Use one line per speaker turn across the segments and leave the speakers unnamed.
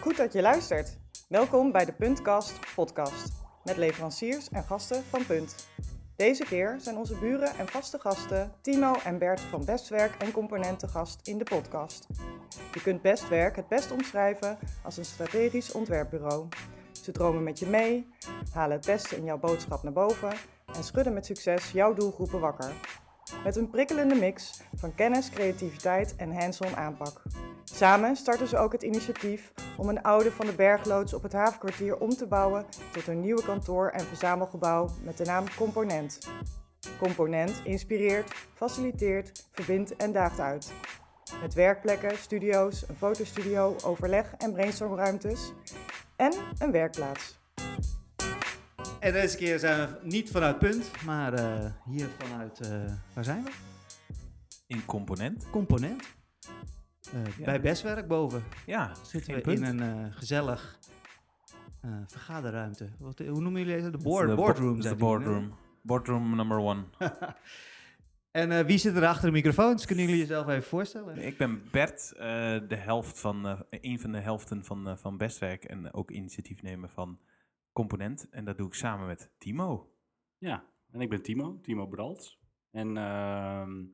Goed dat je luistert. Welkom bij de Puntkast podcast met leveranciers en gasten van Punt. Deze keer zijn onze buren en vaste gasten Timo en Bert van Bestwerk en Componenten gast in de podcast. Je kunt Bestwerk het best omschrijven als een strategisch ontwerpbureau. Ze dromen met je mee, halen het beste in jouw boodschap naar boven en schudden met succes jouw doelgroepen wakker. Met een prikkelende mix van kennis, creativiteit en hands-on aanpak. Samen starten ze ook het initiatief om een oude van de bergloods op het havenkwartier om te bouwen tot een nieuwe kantoor- en verzamelgebouw met de naam Component. Component inspireert, faciliteert, verbindt en daagt uit. Met werkplekken, studio's, een fotostudio, overleg- en brainstormruimtes en een werkplaats.
En deze keer zijn we niet vanuit Punt, maar eh, hier vanuit, eh, waar zijn we?
In component?
Component. Eh,
Ja.
Bij Bestwerk boven
Ja,
zitten we
punt.
in een gezellig vergaderruimte. Wat, hoe noemen jullie deze? De board,
bo-
boardroom.
De boardroom. Boardroom number one.
En wie zit er achter de microfoons? Kunnen jullie jezelf even voorstellen?
Ik ben Bert, de helft van, een van de helften van, van Bestwerk en ook initiatiefnemer van Component. En dat doe ik samen met Timo.
Ja, en ik ben Timo, Timo Brals. En ehm,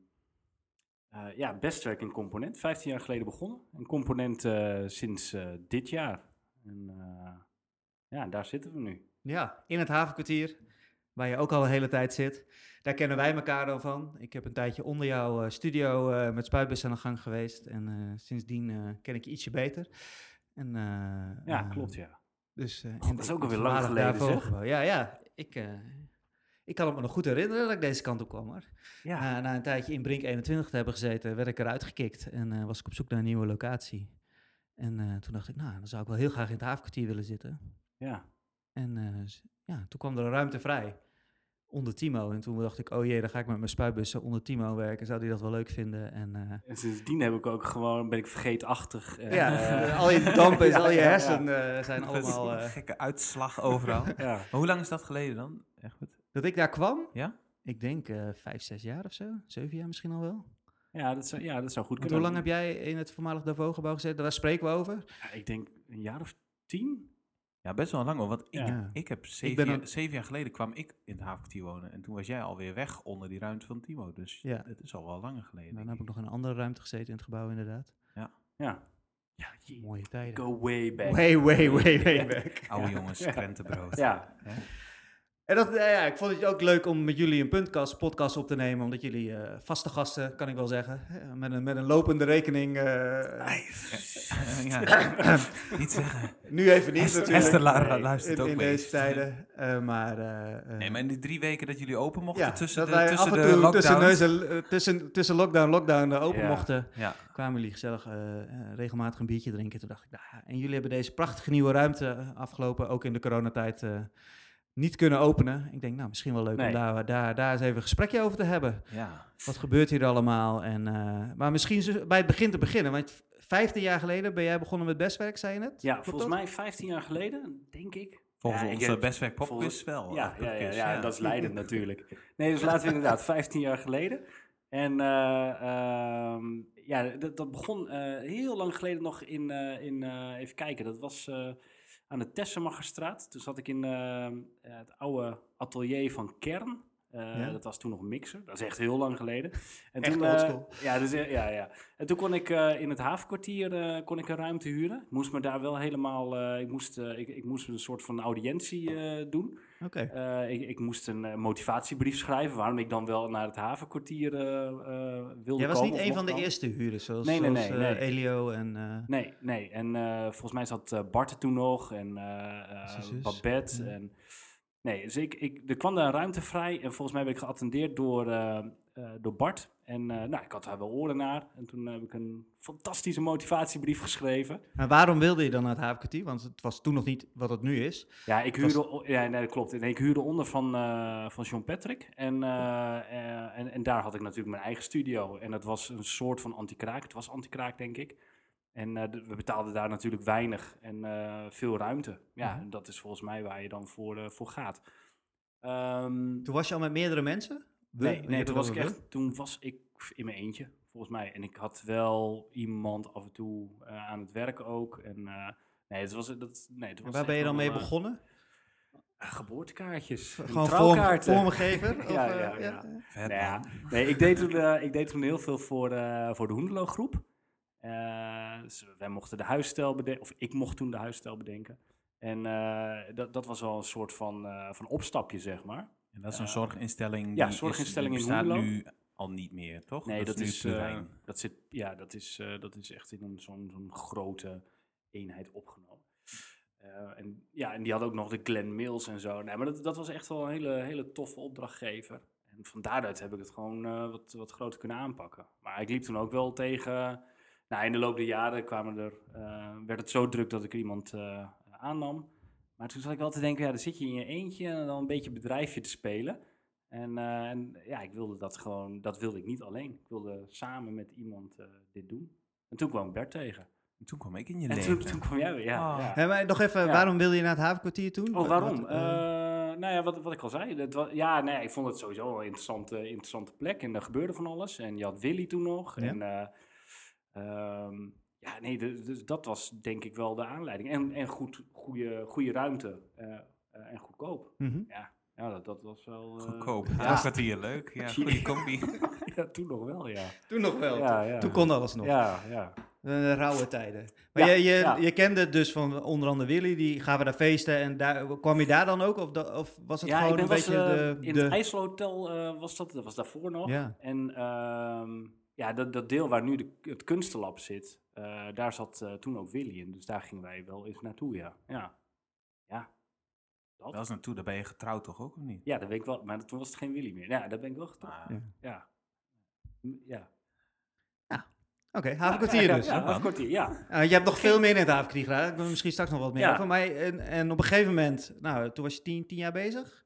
eh, ja, bestwerk in Component. 15 jaar geleden begonnen. En Component eh, sinds eh, dit jaar. En eh, ja, daar zitten we nu.
Ja, in het havenkwartier, waar je ook al een hele tijd zit. Daar kennen wij elkaar dan van. Ik heb een tijdje onder jouw studio eh, met spuitbus aan de gang geweest. En eh, sindsdien eh, ken ik je ietsje beter. En, eh,
Ja, klopt ja.
Dus,
God,
en
dat is ook alweer lang geleden, zeg.
Ja, ja. Ik, eh, ik kan het me nog goed herinneren dat ik deze kant op kwam. Hoor.
Ja.
Na, na een tijdje in Brink 21 te hebben gezeten, werd ik eruit gekikt. En eh, was ik op zoek naar een nieuwe locatie. En toen dacht ik, nou, dan zou ik wel heel graag in het havenkwartier willen zitten.
Ja,
En ja, toen kwam er een ruimte vrij onder Timo. En toen dacht ik, oh jee, dan ga ik met mijn spuitbussen onder Timo werken. Zou die dat wel leuk vinden? En eh,
en sindsdien heb ik ook gewoon, ben ik vergeetachtig.
Ja,
eh,
al je dampen,
ja,
al je
ja, ja.
hersenen eh, zijn allemaal...
een
eh,
gekke uitslag overal. maar
ja.
hoe lang is dat geleden dan? Echt goed.
dat ik daar kwam,
Ja?
ik denk eh, vijf, zes jaar of zo. Zeven jaar misschien al wel.
Ja, dat zou, ja, dat zou goed kunnen.
hoe lang heb jij in het voormalig Davos-gebouw gezeten? Daar spreken we over.
Ja, ik denk een jaar of tien?
Ja, best wel lang hoor. Want ik,
Ja.
ik heb zeven,
ben
jaar, zeven jaar geleden kwam ik in het havenkwartier wonen. En toen was jij alweer weg onder die ruimte van Timo. Dus
Ja.
het is al wel langer geleden.
Dan heb ik nog in een andere ruimte gezeten in het gebouw inderdaad.
Ja. Ja, je-
Mooie tijden.
go way back.
Way, way, way, way back.
Oude jongens, krentenbrood.
Ja,
En dat, ja, ik vond het ook leuk om met jullie een puntkast, podcast op te nemen, omdat jullie eh, vaste gasten, kan ik wel zeggen, met een, met een lopende rekening. eh,
ja. Niet zeggen.
nu even niet
Esther-
natuurlijk.
Esther la- luistert
in,
ook
in
mee.
deze tijden. eh, maar,
Nee, maar in die drie weken dat jullie open mochten
ja,
tussen
dat
de, tussen
af en
de
toe tussen, neuzen, eh, tussen, tussen lockdown lockdown open
Ja.
mochten,
Ja,
kwamen jullie gezellig regelmatig een biertje drinken. Toen dacht ik, nou en jullie hebben deze prachtige nieuwe ruimte afgelopen, ook in de coronatijd, eh, niet kunnen openen. Ik denk, nou, misschien wel leuk om daar, daar, daar eens even een gesprekje over te hebben.
ja.
Wat gebeurt hier allemaal? En, eh, maar misschien bij het begin te beginnen. Want 15 jaar geleden ben jij begonnen met bestwerk, zei je net?
ja
Klopt
volgens
dat?
mij 15 jaar geleden, denk ik.
Volgens
Ja,
onze
heb-
bestwerk popquiz
volgens-
wel.
Ja,
eh,
ja, ja, dat is Leiden natuurlijk. Nee, dus laten we inderdaad 15 jaar geleden. En eh, ehm, ja, dat, dat begon eh, heel lang geleden nog in, eh, in eh, even kijken, dat was eh, aan de Tessenmacherstraat. Toen zat ik in eh, het oude atelier van Kern. Eh,
Ja.
Dat was toen nog een mixer. Dat is echt heel lang geleden. En
Echt
toen, eh, ja, dus, eh, ja, ja. En toen kon ik eh, in het havenkwartier eh, kon ik een ruimte huren. Ik moest me daar wel helemaal... eh, ik, moest, eh, ik, ik moest een soort van audiëntie eh, doen.
Oké.
Eh, ik, ik moest een eh, motivatiebrief schrijven waarom ik dan wel naar het havenkwartier eh, wilde
Jij was
komen.
niet een van de
komen.
eerste huurders, zoals,
Nee, nee,
zoals,
nee, nee.
Elio en...
Nee, nee. En volgens mij zat Bart er toen nog en. Babette. En, nee, dus ik, ik, er kwam daar een ruimte vrij en volgens mij werd ik geattendeerd door, door Bart. En eh, nou, ik had daar wel oren naar. En toen heb ik een fantastische motivatiebrief geschreven.
Maar waarom wilde je dan naar het havenkwartier? Want het was toen nog niet wat het nu is.
Ja, ik huurde, ja, nee, dat klopt. Nee, ik huurde onder van, eh, van John Patrick. En, eh, en, en daar had ik natuurlijk mijn eigen studio. En dat was een soort van anti-kraak. Het was anti-kraak, denk ik. En we betaalden daar natuurlijk weinig en veel ruimte. Ja,
Mhm.
en dat is volgens mij waar je dan voor, voor gaat. Ehm,
Toen was je al met meerdere mensen?
Nee, nee toen,
het
was ik echt, toen was ik in mijn eentje, volgens mij. En ik had wel iemand af en toe eh, aan het werk ook. En eh, nee, het was, dat, nee, het was
En waar ben je dan mee
eh,
begonnen?
geboortekaartjes.
Gewoon vorm,
trouwkaarten.
vormgever? of,
Ja, ja, ja.
Vet,
Nou nee, ik deed toen, ik deed toen heel veel voor, eh, voor de Hoendelo groep. Eh, dus wij mochten de huisstijl bedenken, of ik mocht toen de huisstijl bedenken. En eh, dat, dat was wel een soort van, eh, van opstapje, zeg maar.
En dat is een
Eh,
zorginstelling.
ja,
die is-
zorginstelling in
bestaat nu al niet meer, toch?
Nee, dat, is, eh, dat, zit, ja, dat, is, eh, dat is echt in een, zo'n, zo'n grote eenheid opgenomen. Eh, en, ja, en die had ook nog de Glen Mills en zo. Nee, maar dat, dat was echt wel een hele, hele toffe opdrachtgever. En van daaruit heb ik het gewoon wat, wat groter kunnen aanpakken. Maar ik liep toen ook wel tegen... Nou, in de loop der jaren kwamen er, werd het zo druk dat ik er iemand aannam. Maar toen zat ik wel te denken, ja, dan zit je in je eentje en dan een beetje bedrijfje te spelen. En, eh, en ja, ik wilde dat gewoon, dat wilde ik niet alleen. Ik wilde samen met iemand eh, dit doen. En toen kwam ik Bert tegen.
En toen kwam ik in je
En
leven.
toen, toen kwam jij weer, ja.
Ah.
ja.
Maar nog even,
Ja.
waarom wilde je naar het havenkwartier toen?
Oh, waarom?
wat,
Eh, nou ja, wat, wat ik al zei. Dat wa- ja, nee, ik vond het sowieso wel een interessante, interessante plek. En er gebeurde van alles. En je had Willy toen nog.
Ja.
En eh, ehm, ja, nee, de- dus dat was denk ik wel de aanleiding. En, en goed, goede, goede ruimte. eh, eh, en goedkoop.
mhm.
Ja, ja dat, dat was wel... eh,
Goedkoop.
Ja.
Ja, kwartier leuk. Ja, goede combi.
ja, toen nog wel, ja.
Toen nog wel.
Ja, ja.
Toen kon alles nog.
Ja, ja.
Eh, rauwe tijden. Maar
Ja,
je, je,
ja.
je kende het dus van onder andere Willy, die gaan we daar feesten. En daar, kwam je daar dan ook? Of, da- of was het
ja, ik
gewoon
ben
een
was,
beetje de...
in
de
het IJsselhotel eh, was dat, dat was daarvoor nog.
ja.
En ehm, ja, dat, dat deel waar nu de, het kunstenlab zit, eh, daar zat eh, toen ook Willy in. Dus daar gingen wij wel eens naartoe, ja. Ja, ja. Dat.
Wel eens naartoe, daar ben je getrouwd toch ook, of niet?
Ja, dat ben ik wel. Maar toen was het geen Willy meer. Ja, daar ben ik wel getrouwd.
Ah,
Ja.
Ja. Ja.
Oké, havenkwartier
ja,
dus.
Ja,
man.
havenkwartier, ja.
Eh, je hebt nog veel meer in het havenkwartier gedaan. Ik wil misschien straks nog wat meer
Ja.
over. Maar, en, en op een gegeven moment, nou, toen was je tien, tien jaar bezig.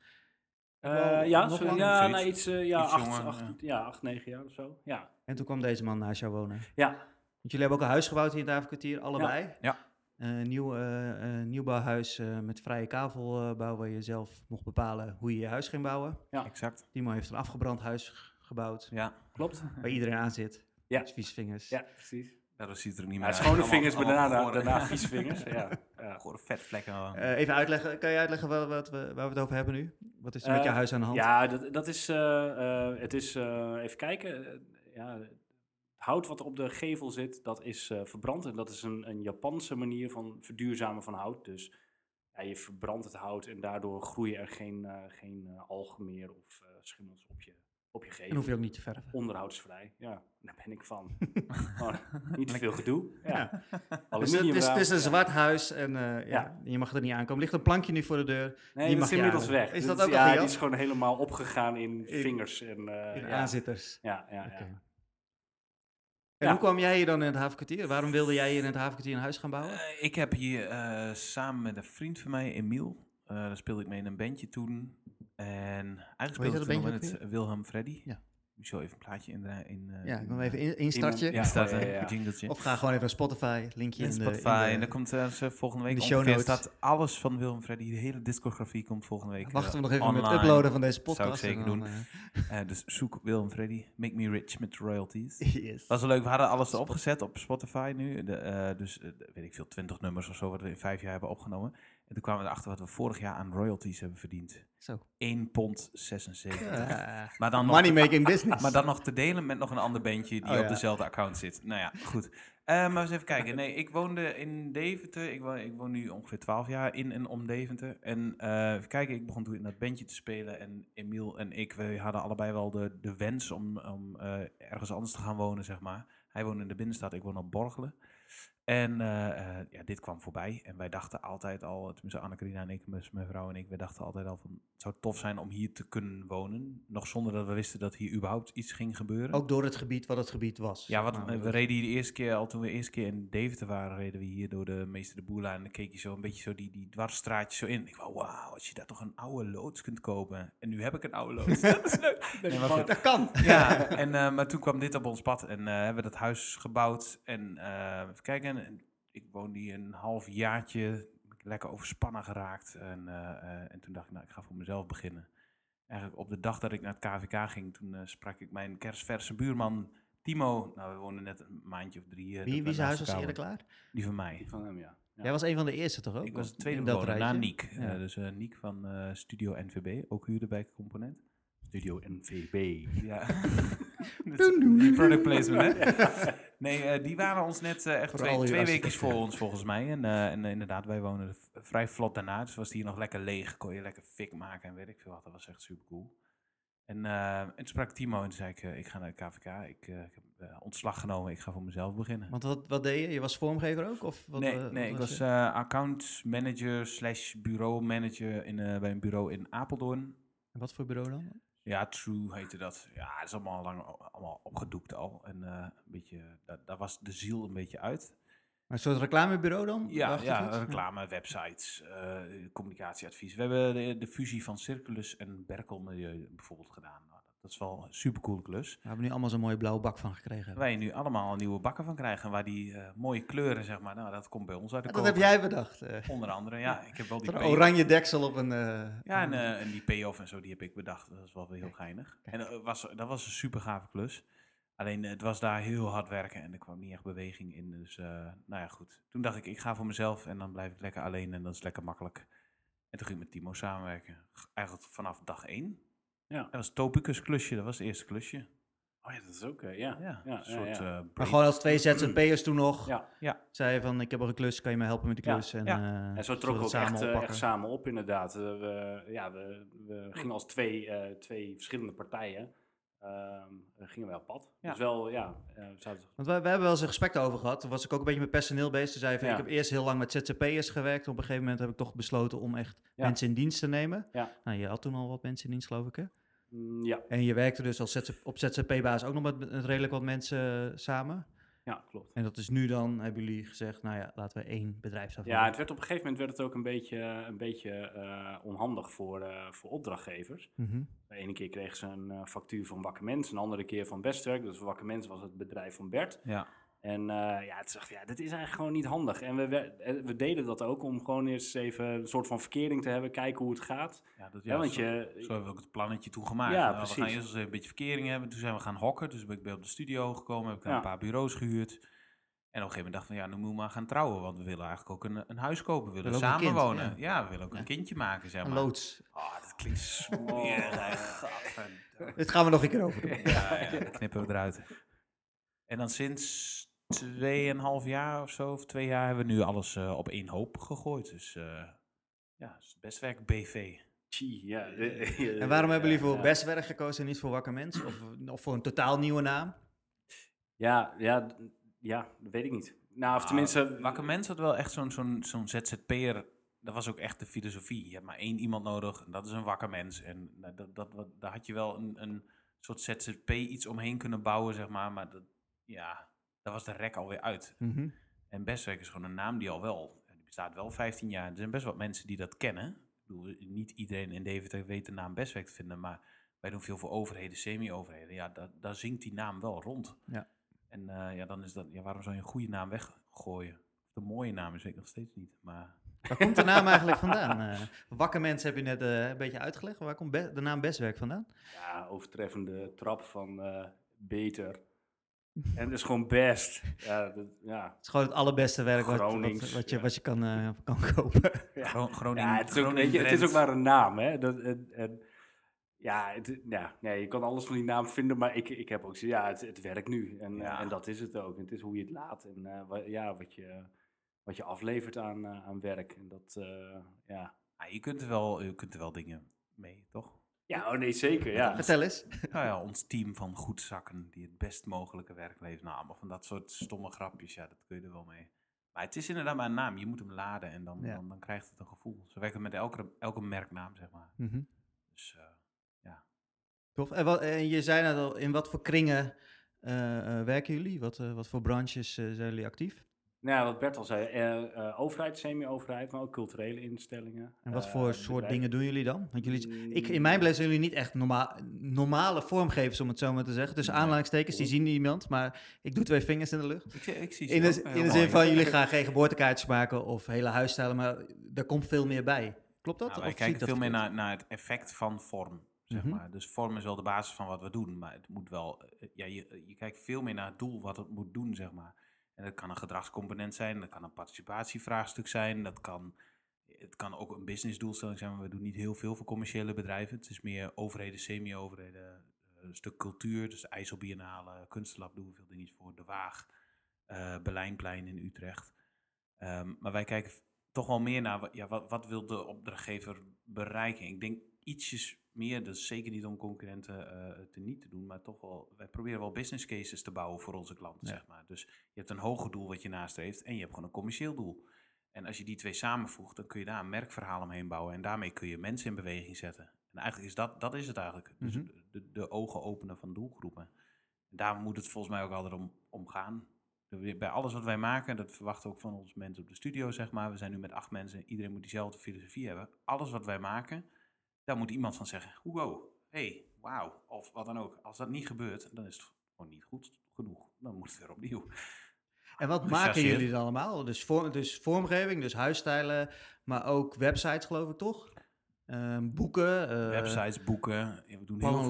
Eh, ja, zo- ja, nou, iets, eh, ja,
Iets
acht,
jonger,
acht,
ja.
ja, acht, negen jaar of zo. Ja.
En toen kwam deze man naast jou wonen.
Ja,
Want jullie hebben ook een huis gebouwd hier in het havenkwartier, allebei.
Ja.
Een nieuw, eh, eh, nieuwbouwhuis eh, met vrije kavelbouw, waar je zelf mocht bepalen hoe je je huis ging bouwen.
Exact.
Timo heeft een afgebrand huis gebouwd,
Ja,
klopt.
waar iedereen aan zit.
Ja.
Met vieze vingers.
Ja, precies.
Daardoor ziet het er niet
Ja,
meer uit.
schone vingers, maar daarna, vieze vingers. Ja, ja.
Gore vetvlekken.
Eh, even uitleggen, kan je uitleggen wat, wat we, waar we het over hebben nu? Wat is er met
Eh,
je huis aan de hand?
Ja, dat, dat is, eh, eh, het is, eh, even kijken, eh, ja, het hout wat op de gevel zit, dat is eh, verbrand. En dat is een, een Japanse manier van verduurzamen van hout. Dus ja, je verbrandt het hout en daardoor groeien er geen, eh, geen eh, algen meer of eh, schimmels op je, op je
en
gevel.
hoef je ook niet te verven.
Onderhoudsvrij, ja, daar ben ik van. Niet te veel gedoe. Ja.
Dus het, is, het is een zwart huis en eh, ja,
Ja.
je mag er niet aankomen. Er ligt een plankje nu voor de deur
Nee,
Die
dat
mag
is
je
inmiddels weg.
Is
Dat
dat ook al
ja, die is gewoon helemaal opgegaan in,
In-
vingers. En, eh,
in
ja.
aanzitters.
Ja, ja,
Oké.
ja.
En
Ja.
hoe kwam jij hier dan in het havenkwartier? Waarom wilde jij hier in het havenkwartier een huis gaan bouwen?
Eh, ik heb hier eh, samen met een vriend van mij, Emiel, eh daar speelde ik mee in een bandje toen. En eigenlijk speelde
dat
ik toen nog
ook
het Wilhelm Freddy.
Ja.
Ik zal even een plaatje in. in eh,
ja, ik wil even
eh,
in- instartje.
Ja.
Of ga gewoon even naar Spotify, linkje
in
in, de,
Spotify.
in de-
en dan komt eh, ze volgende week
in de show notes.
staat alles van Willem Freddy. De hele discografie komt volgende week.
Wachten we
eh,
nog even met
online.
het uploaden van deze
Zou ik
podcast.
zeker doen. Eh, dus zoek Willem Freddy. Make me rich met royalties.
eh, yes.
Dat was wel leuk. We hadden alles erop gezet op Spotify nu. De, eh, dus eh, weet ik veel, 20 nummers of zo wat we in vijf jaar hebben opgenomen. En toen kwamen we erachter wat we vorig jaar aan royalties hebben verdiend.
Zo.
1 pond 76.
Ja.
Maar, dan nog
Money making business.
maar dan nog te delen met nog een ander bandje die
Oh,
op
ja.
dezelfde account zit. Nou ja, goed. Eh, maar eens even kijken. Nee, ik woonde in Deventer. Ik woon, ik woon nu ongeveer 12 jaar in en om Deventer. En eh, even kijken, ik begon toen in dat bandje te spelen. En Emiel en ik, we hadden allebei wel de, de wens om, om eh, ergens anders te gaan wonen, zeg maar. Hij woonde in de binnenstad, ik woon op Borgelen. En eh, eh, ja, dit kwam voorbij. En wij dachten altijd al, tenminste Anne-Carina en ik, mijn mijn vrouw en ik, we dachten altijd al van, het zou tof zijn om hier te kunnen wonen. Nog zonder dat we wisten dat hier überhaupt iets ging gebeuren.
Ook door het gebied wat het gebied was.
Ja, wat,
maar.
we reden hier de eerste keer, al toen we de eerste keer in Deventer waren, reden we hier door de Meester de Boerlijn. En dan keek je zo een beetje zo die, die dwarsstraatjes zo in. Ik wou, wauw, als je daar toch een oude loods kunt kopen. En nu heb ik een oude loods. dat is leuk. Nee, maar goed.
Dat kan.
Ja, en, eh, maar toen kwam dit op ons pad en eh, hebben we dat huis gebouwd. En eh, even kijken, en ik woonde hier een half jaartje, lekker overspannen geraakt. En, eh, eh, en toen dacht ik, nou, ik ga voor mezelf beginnen. Eigenlijk op de dag dat ik naar het KVK ging, toen eh, sprak ik mijn kerstverse buurman Timo, nou, we wonen net een maandje of drie.
Wie, wie zijn huis was eerder klaar?
Die van mij.
Van hem, ja. ja.
Jij was een van de eerste toch ook?
Ik was de tweede bewoner, na? Niek.
Ja.
Dus eh Niek van eh, Studio NVB, ook huurde bij Component.
Studio NVB.
Ja. Product placement, hè? Nee, eh, die waren ons net eh, echt twee, twee weken
architecten.
voor ons, volgens mij. En, eh, en inderdaad, wij wonen vrij vlot daarna. Dus was hier nog lekker leeg. Kon je lekker fik maken en weet ik veel wat. Dat was echt super cool. En, en toen sprak Timo en toen zei ik, ik ga naar de KVK. Ik, ik heb ontslag genomen. Ik ga voor mezelf beginnen.
Want wat, wat deed je? Je was vormgever ook? Of wat,
nee, nee
wat
ik was account manager slash bureau manager in, bij een bureau in Apeldoorn.
En wat voor bureau dan?
Ja, True heette dat. Ja, het is allemaal lang allemaal opgedoekt al. En eh, een beetje, daar, daar was de ziel een beetje uit.
Maar een soort reclamebureau dan?
Ja, ja reclame, websites, eh, communicatieadvies. We hebben de, de fusie van Circulus en Berkel Milieu bijvoorbeeld gedaan. Dat is wel een supercoole klus.
We hebben nu allemaal zo'n mooie blauwe bak van gekregen.
Waar je nu allemaal nieuwe bakken van krijgen. Waar die eh, mooie kleuren, zeg maar, nou, dat komt bij ons uit de
Ah, dat heb jij bedacht. eh.
Onder andere, ja. Ik heb wel die
Een oranje deksel op een... eh,
Ja, en, en die payoff en zo, die heb ik bedacht. Dat is wel weer heel geinig. En eh, was, dat was een super gave klus. Alleen het was daar heel hard werken en er kwam niet echt beweging in. Dus nou ja, goed. Toen dacht ik, ik ga voor mezelf en dan blijf ik lekker alleen en dat is lekker makkelijk. En toen ging ik met Timo samenwerken. Eigenlijk vanaf dag één.
Ja.
Dat was Topicus klusje, dat was het eerste klusje.
Oh ja, dat is ook, ja.
Ja,
ja,
een soort
ja.
eh,
maar gewoon als twee ZZP'ers toen nog.
Ja.
Ja.
Zei van, ik heb er een klus, kan je me helpen met die
Ja,
klus? En,
ja.
eh,
En zo trokken
we
ook echt, eh, echt samen op, inderdaad. Eh, we, ja, we, we gingen als twee, eh, twee verschillende partijen ehm, eh, gingen wij op pad.
Ja.
Dus wel, ja, eh,
Want we, we hebben wel eens een gesprek over gehad. Toen was ik ook een beetje met personeel bezig. Toen zei je van,
Ja.
ik heb eerst heel lang met ZZP'ers gewerkt. Op een gegeven moment heb ik toch besloten om echt
Ja.
mensen in dienst te nemen.
Ja.
Nou, je had toen al wat mensen in dienst, geloof ik, hè?
Mm, ja,
En je werkte dus als ZZ op ZZP-basis ook nog met, met redelijk wat mensen eh, samen.
Ja, klopt.
En dat is nu dan, hebben jullie gezegd, nou ja, laten we één bedrijf daarvan
Ja, het werd op een gegeven moment werd het ook een beetje, een beetje eh, onhandig voor, eh, voor opdrachtgevers.
Mhm.
De ene keer kregen ze een eh, factuur van Wakker Mens, een andere keer van Bestwerk. Dus Wakker Mens was het bedrijf van Bert.
Ja.
En eh, ja, het zegt, ja, dit is eigenlijk gewoon niet handig. En we, we, eh, we deden dat ook om gewoon eens even een soort van verkering te hebben, kijken hoe het gaat.
Ja, dat,
Ja,
ja,
want
zo,
je,
zo hebben we ook het plannetje toegemaakt.
Ja,
Nou, we gaan eerst eens een beetje verkering hebben. Toen zijn we gaan hokken. Dus ben ik bij op de studio gekomen. Heb ik
Ja.
een paar bureaus gehuurd. En op een gegeven moment dachten we, ja, nu moeten we maar gaan trouwen. Want we willen eigenlijk ook een, een huis kopen. We willen
kind,
samenwonen.
ja.
ja. we willen ook
Ja.
een kindje maken, zeg
Een
maar.
loods.
Ah, dat klinkt smerig. hè. Gadverdamme.
Dit gaan we nog een keer over doen.
Ja, ja, dat knippen we eruit. En dan sinds tweeënhalf jaar of zo, of twee jaar, hebben we nu alles eh, op één hoop gegooid. Dus eh, ja, het is best werk BV.
Tjie, ja.
En waarom hebben jullie voor
ja.
Bestwerk gekozen en niet voor Wakker Mens? Of, of voor een totaal nieuwe naam?
Ja, ja, ja, dat weet ik niet. Nou, of
Ah,
tenminste...
Wakker Mens had wel echt zo'n zo'n zo'n ZZP'er. Dat was ook echt de filosofie. Je hebt maar één iemand nodig en dat is een wakker mens. En nou, dat, dat, wat- daar had je wel een, een soort ZZP iets omheen kunnen bouwen, zeg maar. Maar dat, ja, daar was de rek alweer uit.
Mhm.
En Bestwerk is gewoon een naam die al wel, die bestaat wel 15 jaar. Er zijn best wat mensen die dat kennen. Ik bedoel, niet iedereen in Deventer weet de naam Bestwerk te vinden, maar wij doen veel voor overheden, semi-overheden. Ja, daar, daar zingt die naam wel rond.
Ja.
En eh, ja, dan is dat, ja, waarom zou je een goede naam weggooien? De mooie naam is weet ik nog steeds niet, maar...
Waar komt de naam eigenlijk vandaan? Eh, wakker Mens heb je net eh, een beetje uitgelegd. Waar komt de naam Bestwerk vandaan?
Ja, overtreffende trap van eh, beter. En het is gewoon best. Ja, dat, ja.
Het is gewoon het allerbeste werk wat, wat, wat je,
ja.
wat je kan, eh, kan kopen.
Ja.
Gro Groningen,
ja, het is, ook,
Groningen
weet je, het is ook
Drent.
maar een naam, hè. Dat, en, en, ja, het, ja nee, je kan alles van die naam vinden, maar ik, ik heb ook zo, ja, het, het werkt nu. En,
Ja.
eh, en dat is het ook. En het is hoe je het laat en eh, wa- ja, wat, je, wat je aflevert aan, aan werk. En dat, eh, ja.
Je, kunt er wel, je kunt er wel dingen mee, toch?
Ja, oh nee, zeker, ja.
Vertel eens.
Nou ja, ons team van goedzakken die het best mogelijke werk levert. Nou, allemaal van dat soort stomme grapjes, ja, dat kun je er wel mee. Maar het is inderdaad maar een naam. Je moet hem laden en dan,
Ja.
dan, dan krijgt het een gevoel. Ze werken met elke, elke merknaam, zeg maar.
Mhm.
Dus eh,
Tof. En, wat, en je zei net al, in wat voor kringen eh, eh, werken jullie? Wat, eh, wat voor branches eh, zijn jullie actief?
Nou, wat Bert al zei, eh, eh, overheid, semi-overheid, maar ook culturele instellingen.
En wat
eh,
voor soort
bedrijven.
dingen doen jullie dan? Want jullie,
Mm.
ik, in mijn beleving zijn jullie niet echt norma normale vormgevers, om het zo maar te zeggen. Dus
Nee.
aanhalingstekens, die zien niemand, maar ik doe twee vingers in de lucht.
ik, ik zie
In de, in de zin van, jullie gaan geen geboortekaartjes maken of hele huisstijlen, maar er komt veel meer bij. Klopt dat?
Nou, wij
Of zie ik
kijken
dat
veel meer naar, naar het effect van vorm. zeg
Mhm.
maar. Dus vorm is wel de basis van wat we doen, maar het moet wel, eh, ja, je, je kijkt veel meer naar het doel wat het moet doen, zeg maar. En dat kan een gedragscomponent zijn, dat kan een participatievraagstuk zijn, dat kan, het kan ook een businessdoelstelling zijn, maar we doen niet heel veel voor commerciële bedrijven. Het is meer overheden, semi-overheden, eh, een stuk cultuur, dus IJsselbiennale, Kunstlab doen we veel dingen voor, De Waag, eh Berlijnplein in Utrecht. Ehm, maar wij kijken toch wel meer naar, ja, wat, wat wil de opdrachtgever bereiken? Ik denk ietsjes meer, dat is zeker niet om concurrenten eh te niet te doen, maar toch wel, wij proberen wel business cases te bouwen voor onze klanten,
Ja.
zeg maar. Dus je hebt een hoger doel wat je nastreeft en je hebt gewoon een commercieel doel. En als je die twee samenvoegt, dan kun je daar een merkverhaal omheen bouwen en daarmee kun je mensen in beweging zetten. En eigenlijk is dat, dat is het eigenlijk. Dus
Mhm.
de, de ogen openen van doelgroepen. En daar moet het volgens mij ook altijd om, om gaan. Bij alles wat wij maken, dat verwachten we ook van ons mensen op de studio, zeg maar. We zijn nu met acht mensen, iedereen moet diezelfde filosofie hebben. Alles wat wij maken, daar moet iemand van zeggen, wow, hey, wauw, of wat dan ook. Als dat niet gebeurt, dan is het gewoon niet goed genoeg. Dan moet het weer opnieuw.
En wat maken jullie dan allemaal? Dus, vorm, dus vormgeving, dus huisstijlen, maar ook websites geloof ik toch? Ehm, boeken, eh,
Websites, boeken, ja, we doen heel veel...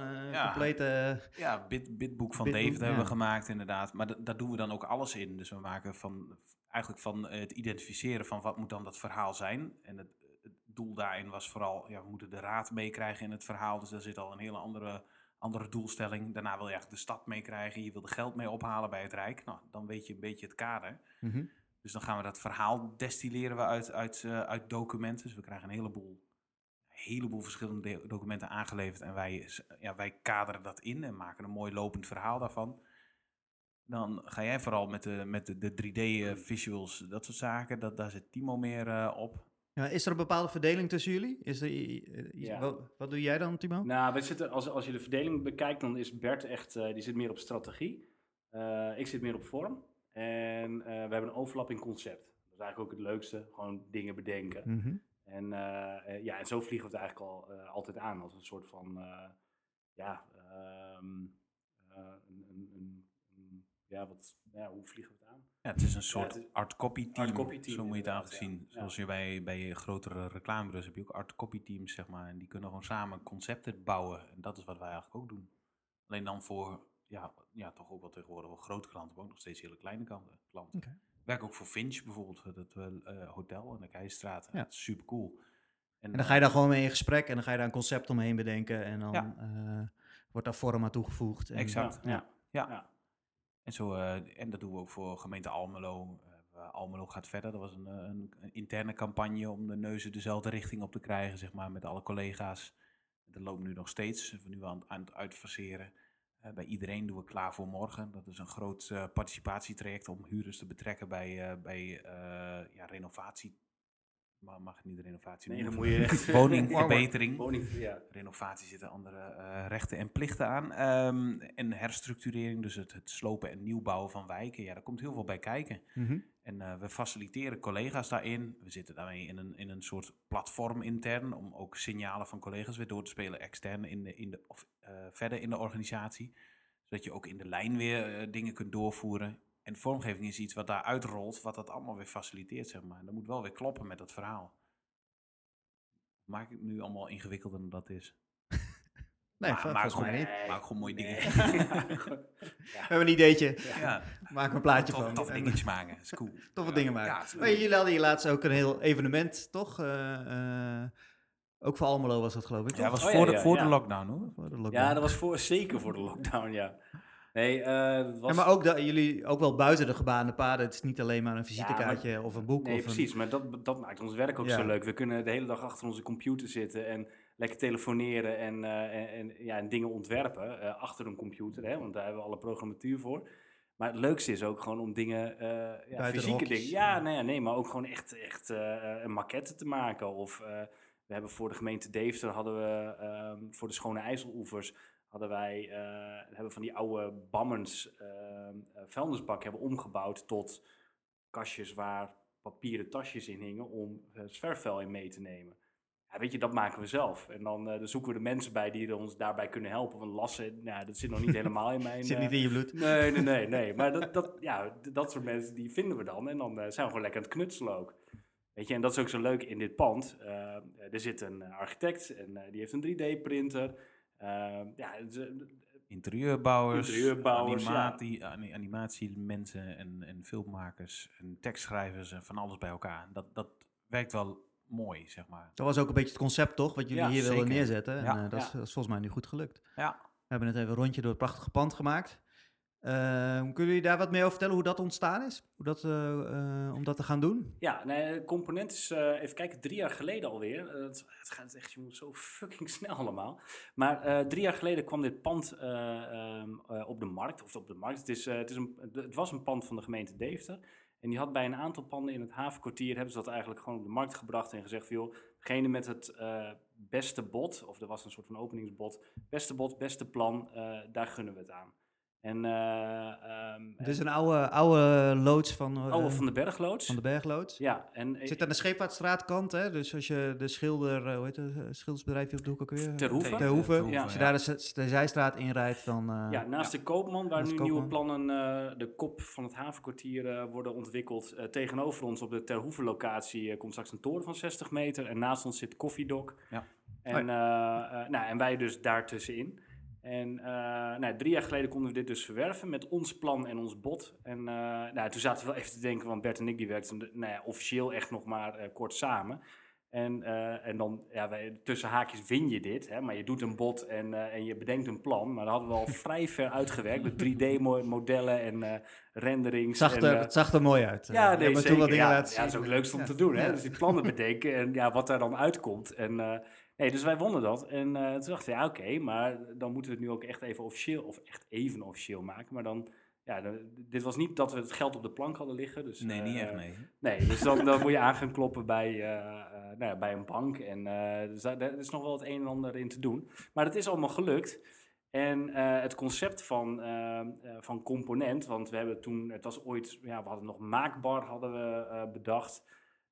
eh,
Ja.
complete...
Ja, bit, bitboek van
Bitboek,
David hebben we gemaakt inderdaad. Maar da- daar doen we dan ook alles in. Dus we maken van, eigenlijk van eh, het identificeren van wat moet dan dat verhaal zijn. En het, het doel daarin was vooral, ja, we moeten de raad meekrijgen in het verhaal. Dus daar zit al een hele andere, andere doelstelling. Daarna wil je eigenlijk de stad meekrijgen. Je wil er geld mee ophalen bij het Rijk. Nou, dan weet je een beetje het kader.
Mhm.
Dus dan gaan we dat verhaal destilleren we uit, uit, eh, uit documenten. Dus we krijgen een heleboel, heleboel verschillende de- documenten aangeleverd. En wij, ja, wij kaderen dat in en maken een mooi lopend verhaal daarvan. Dan ga jij vooral met de, met de, de 3D-visuals, dat soort zaken. Dat, daar zit Timo meer eh, op.
Ja, is er een bepaalde verdeling tussen jullie? Is er,
Ja.
wat, wat doe jij dan, Timo?
Nou, we zitten, als, als je de verdeling bekijkt, dan is Bert echt, eh, die zit meer op strategie. Eh, ik zit meer op vorm. En eh, we hebben een overlap in concept. Dat is eigenlijk ook het leukste, gewoon dingen bedenken.
Mhm.
En, eh, eh, ja, en zo vliegen we het eigenlijk al, altijd aan als een soort van, ja, ehm, eh, een, een, een, ja, wat, ja, hoe vliegen we het aan?
Ja, het is een soort
het is-
art copy team.
art copy team,
zo moet je het eigenlijk zien.
ja.
Zoals je bij, bij grotere reclamebureaus heb je ook art copy teams, zeg maar. En die kunnen gewoon samen concepten bouwen. En dat is wat wij eigenlijk ook doen. Alleen dan voor, ja, ja toch ook wel tegenwoordig wel grote klanten, maar ook nog steeds hele kleine klanten. klanten.
Oké.
Ik werk ook voor Finch bijvoorbeeld, het eh, hotel in de Keijstraat.
Ja.
Dat is super cool.
En dan ga je daar gewoon mee in gesprek en dan ga je daar een concept omheen bedenken en dan
Ja.
eh, wordt daar vorm aan toegevoegd. En,
Exact.
Ja.
Ja.
Ja.
En, zo, eh, en dat doen we ook voor gemeente Almelo. Almelo gaat verder. Dat was een, een, een interne campagne om de neuzen dezelfde richting op te krijgen, zeg maar, met alle collega's. Dat loopt nu nog steeds. We zijn nu aan, het- aan het uitfaseren. Bij iedereen doen we klaar voor morgen. Dat is een groot eh, participatietraject om huurders te betrekken bij, eh, bij eh, ja, renovatie. Maar mag niet renovatie
Nee, dan moet je echt...
Woningverbetering
Woning, ja.
renovatie zitten andere eh, rechten en plichten aan. Ehm, en herstructurering, dus het, het slopen en nieuwbouwen van wijken. Ja, daar komt heel veel bij kijken.
Mhm.
En eh, we faciliteren collega's daarin. We zitten daarmee in een, in een soort platform intern om ook signalen van collega's weer door te spelen extern in de, in de, of eh, verder in de organisatie. Zodat je ook in de lijn weer dingen kunt doorvoeren. En vormgeving is iets wat daar uitrolt, wat dat allemaal weer faciliteert, zeg maar. Dat moet wel weer kloppen met dat verhaal. Maak ik het nu allemaal ingewikkelder dan dat is?
Nee,
Maar maak gewoon-
niet.
Maak gewoon mooie dingen.
We hebben een ideetje,
Ja,
maak een plaatje
tof,
van.
tof dingetjes maken. is cool.
Toffe
Ja.
dingen maken. Oh, jullie hadden hier laatst ook een heel evenement, toch? Eh, eh, ook voor Almelo was dat geloof ik,
Ja,
toch?
was
Oh,
voor, de, voor de lockdown hoor.
Voor de lockdown.
ja, dat was voor, zeker voor de lockdown, ja. Nee, eh, dat was...
Ja, maar ook dat jullie ook wel buiten de gebaande paden. Het is niet alleen maar een visitekaartje of een boek.
Nee,
of een-
precies. Maar dat, dat maakt ons werk ook
Ja.
zo leuk. We kunnen de hele dag achter onze computer zitten en lekker telefoneren en, eh, en, ja, en dingen ontwerpen eh, achter een computer. Hè, want daar hebben we alle programmatuur voor. Maar het leukste is ook gewoon om dingen, ja, fysieke dingen. Ja, nee, ja, nee, maar ook gewoon echt, echt een maquette te maken. Of we hebben voor de gemeente Deventer hadden we ehm, voor de Schone IJsseloevers hadden wij eh, hebben van die oude bammens ehm, eh, vuilnisbak hebben omgebouwd tot kastjes waar papieren tasjes in hingen om uh, zwerfvuil in mee te nemen. Ja, weet je, dat maken we zelf. En dan, eh, dan zoeken we de mensen bij die ons daarbij kunnen helpen. Want lassen, nou, dat zit nog niet helemaal in mijn...
Zit
eh,
niet in je bloed.
Nee, nee, nee, nee. Maar dat, dat, ja, dat soort mensen die vinden we dan. En dan eh, zijn we gewoon lekker aan het knutselen ook. Weet je, en dat is ook zo leuk in dit pand. Eh, er zit een architect en eh, die heeft een 3D-printer. Ja, het is, eh,
Interieurbouwers,
Interieurbouwers, ja.
animatie, ani- animatiemensen en, en filmmakers en tekstschrijvers en van alles bij elkaar. Dat, dat werkt wel mooi, zeg maar.
Dat was ook een beetje het concept, toch? Wat jullie
Ja,
hier wilden
zeker.
neerzetten. En,
Ja.
eh, dat, is,
Ja.
dat is volgens mij nu goed gelukt.
Ja,
We hebben net even een rondje door het prachtige pand gemaakt. Ehm, kunnen jullie daar wat meer over vertellen hoe dat ontstaan is? Hoe dat, eh, eh, om dat te gaan doen?
Ja, nee, component is, eh, even kijken, drie jaar geleden alweer. Het, gaat echt jongens, zo fucking snel allemaal. Maar drie jaar geleden kwam dit pand eh, ehm, eh, op de markt. Of op de markt. Het, is, het, is een, het was een pand van de gemeente Deventer. En die had bij een aantal panden in het havenkwartier... hebben ze dat eigenlijk gewoon op de markt gebracht en gezegd... joh, degene met het beste bod, of er was een soort van openingsbod... beste bod, beste plan, daar gunnen we het aan. En, eh, ehm,
Het is een oude, oude loods van, eh,
oude van de Bergloods.
van de bergloods.
Ja, en
zit aan de Scheepvaartstraatkant, hè? Dus als je de schilder, eh, hoe heet het, eh, schildersbedrijfje op de hoek ook weer?
Ter Hoeve.
Ter. Als je daar de, de zijstraat inrijdt, dan... eh,
Ja, naast de Koopman, waar
naast
nu nieuwe plannen, eh, de kop van het havenkwartier eh, worden ontwikkeld. Eh, tegenover ons op de Ter Hoeve locatie eh, komt straks een toren van 60 meter. En naast ons zit Koffiedok.
Ja.
En, eh, eh, nou, en wij dus daartussenin. En eh, nou, drie jaar geleden konden we dit dus verwerven met ons plan en ons bod. En eh, nou, toen zaten we wel even te denken, want Bert en ik die werkten nou ja, officieel echt nog maar eh, kort samen. En, en dan, ja, wij, tussen haakjes win je dit, hè, maar je doet een bod en, en je bedenkt een plan. Maar dat hadden we al vrij ver uitgewerkt met 3D-modellen en renderings.
het, zag
en,
er, het zag er mooi uit.
ja, nee, zeker.
toen wat dingen
ja, ja, dat is ook het leukste om te doen, hè? Dus die plannen bedenken en ja, wat daar dan uitkomt. En, nee, dus wij wonnen dat. En eh, toen dachten we, ja, oké, maar dan moeten we het nu ook echt even officieel, of echt even officieel maken. Maar dan, ja, de- dit was niet dat we het geld op de plank hadden liggen. Dus,
nee, niet
eh,
echt, nee.
Nee, dus dan, dan moet je aan gaan kloppen bij, eh, nou ja, bij een bank. En dus daar, daar is nog wel het een en ander in te doen. Maar het is allemaal gelukt. En het concept van, van component, want we hebben toen, het was ooit, ja, we hadden nog maakbar hadden we bedacht.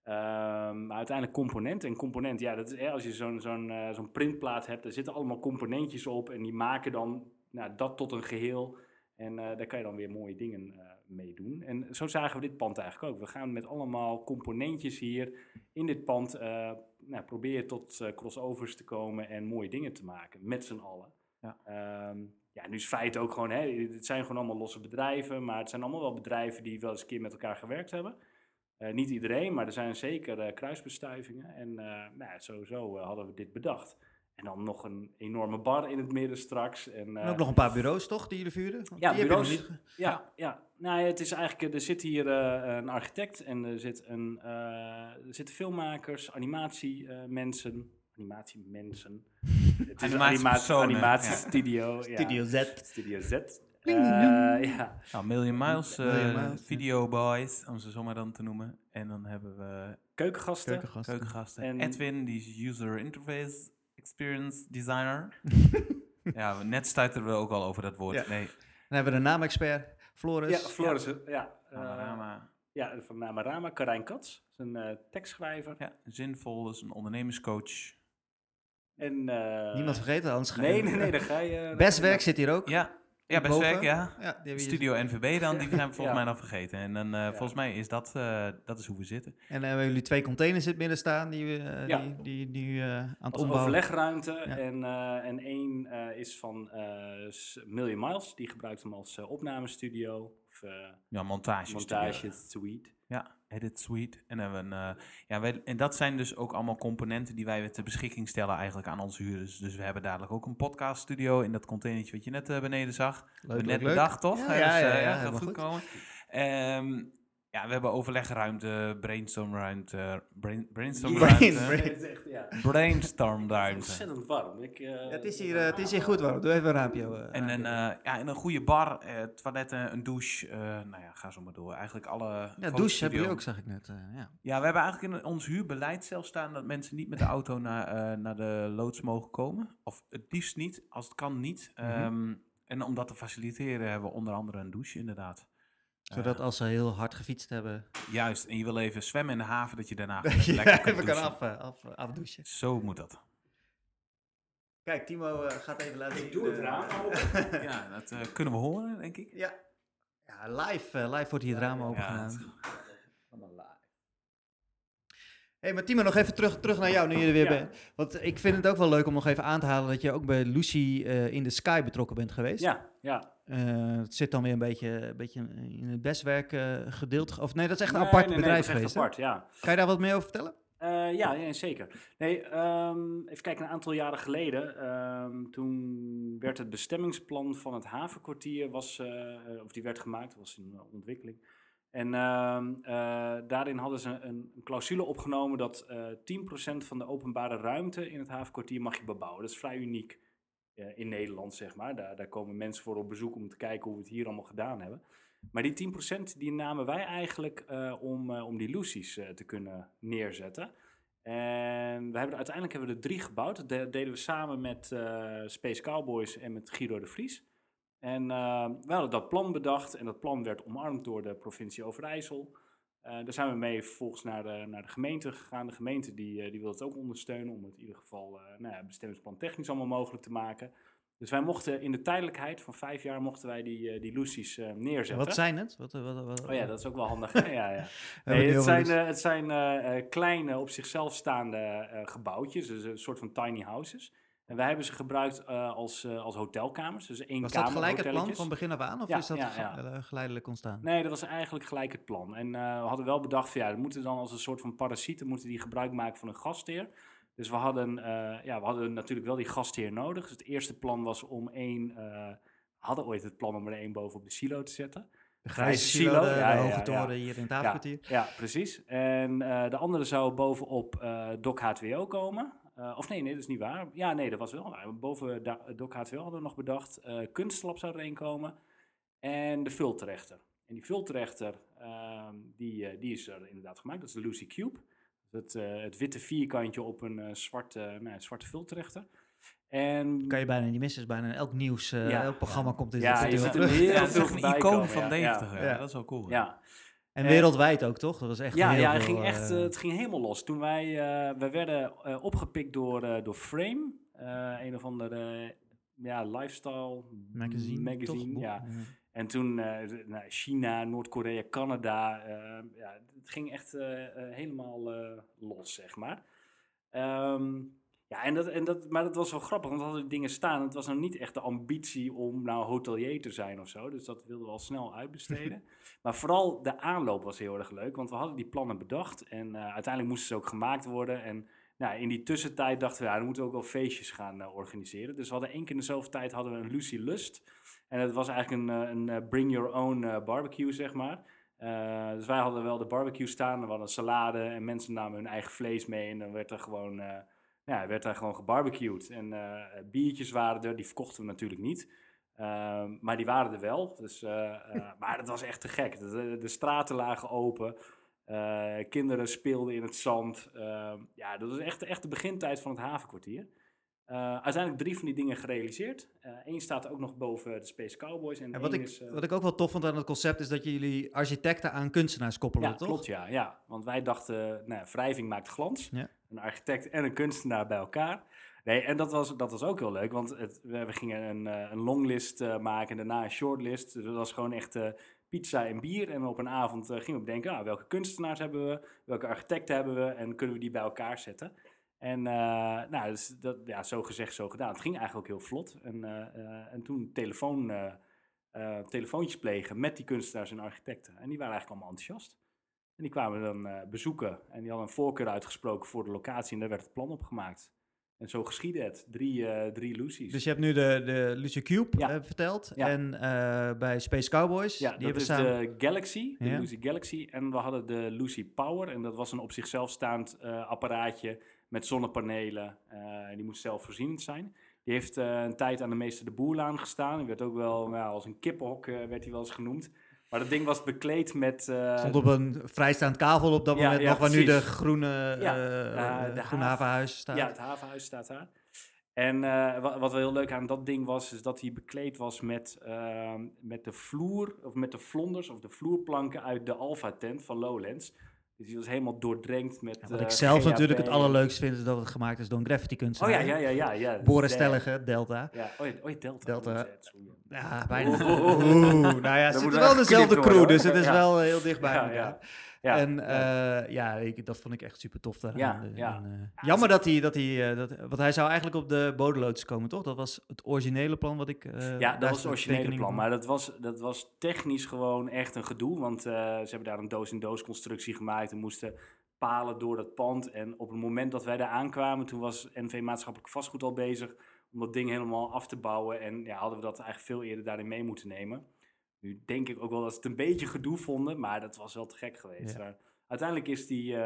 Ehm, maar uiteindelijk component. En component, ja, dat is, hè, als je zo'n zo'n eh, zo'n printplaat hebt, daar zitten allemaal componentjes op en die maken dan nou, dat tot een geheel. En eh, daar kan je dan weer mooie dingen eh mee doen. En zo zagen we dit pand eigenlijk ook. We gaan met allemaal componentjes hier in dit pand nou, proberen tot crossovers te komen en mooie dingen te maken met z'n allen.
Ja.
Ehm, ja, nu is feit ook gewoon, hè, het zijn gewoon allemaal losse bedrijven, maar het zijn allemaal wel bedrijven die wel eens een keer met elkaar gewerkt hebben. Eh, niet iedereen, maar er zijn zeker eh, kruisbestuivingen. En eh, nou, ja, sowieso hadden we dit bedacht. En dan nog een enorme bar in het midden straks. En,
En ook nog een paar bureaus, toch, die jullie vuurden? Want
Ja,
nog
bureaus.
ge-
ja, ja. Nou, ja, het is eigenlijk, er zit hier een architect en er, zit een, er zitten filmmakers, animatiemensen. animatiemensen. Het is een animatie, animatiestudio. ja.
Studio Z.
Studio Z. Eh, ja.
Nou, Million Miles, eh,
Million Miles, ja.
Video Boys, om ze zomaar dan te noemen. En dan hebben we
Keukengasten.
Keukengasten.
keukengasten.
En-
Edwin, die is User Interface Experience Designer. ja, net stuiterden we ook al over dat woord.
Ja.
Nee,
Dan hebben we de naamexpert, Floris.
Ja, Floris. Ja. eh,
Panorama.
ja, van Namarama. Karijn Kats. is een eh, tekstschrijver.
Ja, zinvol is een ondernemerscoach.
En, eh,
Niemand vergeten, anders ga je-
Nee, nee, nee, daar ga je...
Best werk zit hier ook.
Ja, ja best
Boven.
werk, ja.
Ja, die hebben hier-
Studio NVB dan, die zijn we volgens
Ja.
mij dan vergeten. En dan, eh, volgens mij is dat, eh, dat is hoe we zitten.
En dan hebben jullie twee containers in het midden staan die, we, eh,
Ja.
die, die, eh, aan het
Als
ombouwen
overlegruimte.
Ja.
En, eh, en één eh, is van eh, Million Miles. Die gebruikt hem als opnamestudio. Of eh,
Ja, montage.
montage suite.
Ja, Edit Suite. En, hebben een, eh, ja, wij, en dat zijn dus ook allemaal componenten die wij weer ter beschikking stellen eigenlijk aan onze huurders. Dus we hebben dadelijk ook een podcaststudio in dat containertje wat je net eh, beneden zag.
Leuk,
we
leuk,
net
leuk.
bedacht, toch?
Ja,
Dus,
ja,
eh,
ja, ja,
gaat
helemaal
goed
goed.
komen. Ehm, ja, we hebben overlegruimte, brainstormruimte, brain, brainstormruimte,
Brain- brain.
Het is echt, ja.
brainstormruimte.
Ontzettend warm. Ik, eh,
Ja, het, is hier, eh, het is hier goed warm. Doe even een raampje. eh,
En een, eh, ja, en een goede bar, eh, toiletten, een douche. eh, nou ja, ga zo maar door. Eigenlijk alle...
ja, douche hebben
fotostudio.
jullie ook, zag ik net. eh, ja.
Ja, we hebben eigenlijk in ons huurbeleid zelf staan dat mensen niet met de auto naar, eh, naar de loods mogen komen. Of het liefst niet, als het kan niet.
Mhm.
Ehm, en om dat te faciliteren hebben we onder andere een douche inderdaad.
Zodat als ze heel hard gefietst hebben,
Juist, en je wil even zwemmen in de haven dat je daarna lekker
kan
douchen.
af, eh, af, afdouchen.
Zo moet dat.
Kijk, Timo eh, gaat even laten zien.
Ik doe het
de-
raam open.
Ja, dat eh, kunnen we horen, denk ik.
Ja, ja live, eh, live wordt hier het raam open
Ja,
gedaan. hey, maar Timo, nog even terug, terug naar jou, nu je er weer
Ja.
bent. Want ik vind het ook wel leuk om nog even aan te halen dat je ook bij Lucy eh, in the Sky betrokken bent geweest.
Ja, ja.
Eh, het zit dan weer een beetje, een beetje in het bestwerk eh gedeelte. Of nee, dat is echt een
Nee,
apart
nee,
bedrijf geweest.
apart, ja.
Kan je daar wat meer over vertellen?
Eh, ja, ja, zeker. Nee, ehm, even kijken, een aantal jaren geleden, ehm, toen werd het bestemmingsplan van het havenkwartier, was, of die werd gemaakt, was in ontwikkeling. En ehm, eh, daarin hadden ze een, een clausule opgenomen dat eh 10% van de openbare ruimte in het havenkwartier mag je bebouwen. Dat is vrij uniek in Nederland, zeg maar. Daar, daar komen mensen voor op bezoek om te kijken hoe we het hier allemaal gedaan hebben. Maar die 10% die namen wij eigenlijk eh, om, eh, om die Lucy's eh, te kunnen neerzetten. En we hebben uiteindelijk hebben we er drie gebouwd. Dat de- deden we samen met eh, Space Cowboys en met Guido de Vries. En eh, we hadden dat plan bedacht en dat plan werd omarmd door de provincie Overijssel. Eh, daar zijn we mee vervolgens naar de, naar de gemeente gegaan. De gemeente die, eh, die wil het ook ondersteunen om het in ieder geval eh nou ja, bestemmingsplan technisch allemaal mogelijk te maken. Dus wij mochten in de tijdelijkheid van vijf jaar mochten wij die, die Lucy's neerzetten.
Wat zijn het? Wat, wat, wat,
Oh ja, dat is ook wel handig. ja, ja. Nee,
het
zijn, het zijn kleine, op zichzelf staande gebouwtjes, dus een soort van tiny houses. En wij hebben ze gebruikt eh, als, eh, als hotelkamers, dus één
Was
kamer
dat gelijk het plan van begin af aan? Of
Ja,
is dat
ja,
ge-
ja.
eh, geleidelijk ontstaan?
Nee, dat was eigenlijk gelijk het plan. En we hadden wel bedacht van ja, we moeten dan als een soort van parasieten moeten die gebruik maken van een gastheer. Dus we hadden, ja, we hadden natuurlijk wel die gastheer nodig. Dus het eerste plan was om één, we hadden ooit het plan om er één boven op de silo te zetten.
De
grijze silo,
de,
ja,
de hoge toren
ja.
hier in het havenkwartier.
Ja, precies. En de andere zou bovenop eh Doc H2O komen. Eh, of nee, nee, dat is niet waar. Ja, nee, dat was wel waar. Boven da- Doc H2O hadden we nog bedacht. eh Kunstlab zou er één komen. En de vulterechter. En die vulterechter, ehm, die, eh, die is er inderdaad gemaakt. Dat is de Lucy Cube. Het, eh, het witte vierkantje op een eh, zwarte, nou, ja, zwarte vulterechter. En
Kan je bijna niet missen. is bijna elk nieuws, eh,
Ja.
elk programma komt dit
Ja, je
dit
ziet hem heel
Ja, het is
veel
echt een icoon
komen,
van
ja,
Deventer.
ja.
Ja.
Ja.
Dat is wel cool.
ja,
En wereldwijd ook, toch? Dat was echt
Ja,
heel
ja het,
veel,
ging echt,
eh,
het ging helemaal los. Toen wij, eh, wij werden eh, opgepikt door, door Frame, een of andere ja, lifestyle
magazine,
magazine
toch?
ja. En toen nou, China, Noord-Korea, Canada. ja, het ging echt helemaal los, zeg maar. Ehm, ja, en dat, en dat, maar dat was wel grappig, want we hadden dingen staan. Het was nou niet echt de ambitie om nou hotelier te zijn of zo. Dus dat wilden we al snel uitbesteden. maar vooral de aanloop was heel erg leuk, want we hadden die plannen bedacht. En eh, uiteindelijk moesten ze ook gemaakt worden. En nou, in die tussentijd dachten we, ja, dan moeten we ook wel feestjes gaan eh, organiseren. Dus we hadden één keer in de zoveel tijd hadden we een Lucy Lust. En het was eigenlijk een, eh, een bring your own barbecue, zeg maar. Dus wij hadden wel de barbecue staan, we hadden salade en mensen namen hun eigen vlees mee en dan werd er gewoon, ja, werd er gewoon gebarbecued. En eh, biertjes waren er, die verkochten we natuurlijk niet. Ehm, maar die waren er wel. Dus, eh, eh, maar dat was echt te gek. De, de straten lagen open. Kinderen speelden in het zand. Ehm, ja, dat was echt, echt de begintijd van het havenkwartier. Eh, uiteindelijk drie van die dingen gerealiseerd. Eén staat ook nog boven de Space Cowboys. En,
En wat ik,
is, eh,
wat ik ook wel tof vond aan het concept is dat jullie architecten aan kunstenaars koppelen,
ja,
toch?
klopt, ja, ja. Want wij dachten, nou, wrijving maakt glans.
Ja.
Een architect en een kunstenaar bij elkaar. Nee, en dat was, dat was ook heel leuk, want het, we, we gingen een, eh, een longlist eh, maken en daarna een shortlist. Dus dat was gewoon echt eh, pizza en bier. En op een avond eh, gingen we bedenken, ah, welke kunstenaars hebben we, welke architecten hebben we en kunnen we die bij elkaar zetten. En eh, nou, dus dat, ja, zo gezegd, zo gedaan. Het ging eigenlijk ook heel vlot. En, eh, eh, en toen telefoon, telefoontjes plegen met die kunstenaars en architecten. En die waren eigenlijk allemaal enthousiast. En die kwamen dan bezoeken. En die hadden een voorkeur uitgesproken voor de locatie. En daar werd het plan op gemaakt. En zo geschiedde het. Drie, eh drie Lucy's.
Dus je hebt nu de, de Lucy Cube
Ja.
verteld.
Ja.
En bij Space Cowboys,
ja,
die
dat
hebben
is
samen...
de Galaxy, de
Ja.
Lucy Galaxy. En we hadden de Lucy Power. En dat was een op zichzelf staand apparaatje met zonnepanelen. eh, die moest zelfvoorzienend zijn. Die heeft eh, een tijd aan de meester de Boerlaan gestaan. Die werd ook wel nou, als een kippenhok eh, werd hij wel eens genoemd. Maar dat ding was bekleed met...
stond op een vrijstaand kavel op dat
Ja,
moment
ja,
nog, waar nu de groene,
Ja, de
groene havenhuis staat.
Ja, het havenhuis staat daar. En wat, wat wel heel leuk aan dat ding was, is dat hij bekleed was met, met de vloer, of met de vlonders, of de vloerplanken uit de Alpha-tent van Lowlands. Dus die was helemaal doordrenkt met.
Ja, wat
eh,
ik zelf
GHB.
natuurlijk het allerleukst vind, is dat het gemaakt is door een graffiti
Oh
kunstenaar.
ja, ja, ja, ja. ja.
Boris
De-
Stellige, Delta.
Ja, oh ja, oh ja, Delta.
Delta.
Is- oeh,
Ja, bijna.
Oeh.
Oeh, nou ja, ze
moet
zitten
wel
dezelfde crew, dus het is
Ja.
wel heel dichtbij.
Ja,
elkaar.
Ja.
En
ja.
eh, ja, ik, dat vond ik echt super tof daaraan.
Ja, Ja,
jammer dat hij, dat hij, eh, dat, want hij zou eigenlijk op de bodemloods komen, toch? Dat was het originele plan wat ik... eh,
Ja,
daar
dat was het originele plan. Maar dat was, dat was technisch gewoon echt een gedoe. Want ze hebben daar een doos-in-doos constructie gemaakt. En moesten palen door dat pand. En op het moment dat wij daar aankwamen, toen was NV Maatschappelijk Vastgoed al bezig om dat ding helemaal af te bouwen. En ja, hadden we dat eigenlijk veel eerder daarin mee moeten nemen. Nu denk ik ook wel dat ze het een beetje gedoe vonden, maar dat was wel te gek geweest.
Ja.
Uiteindelijk is hij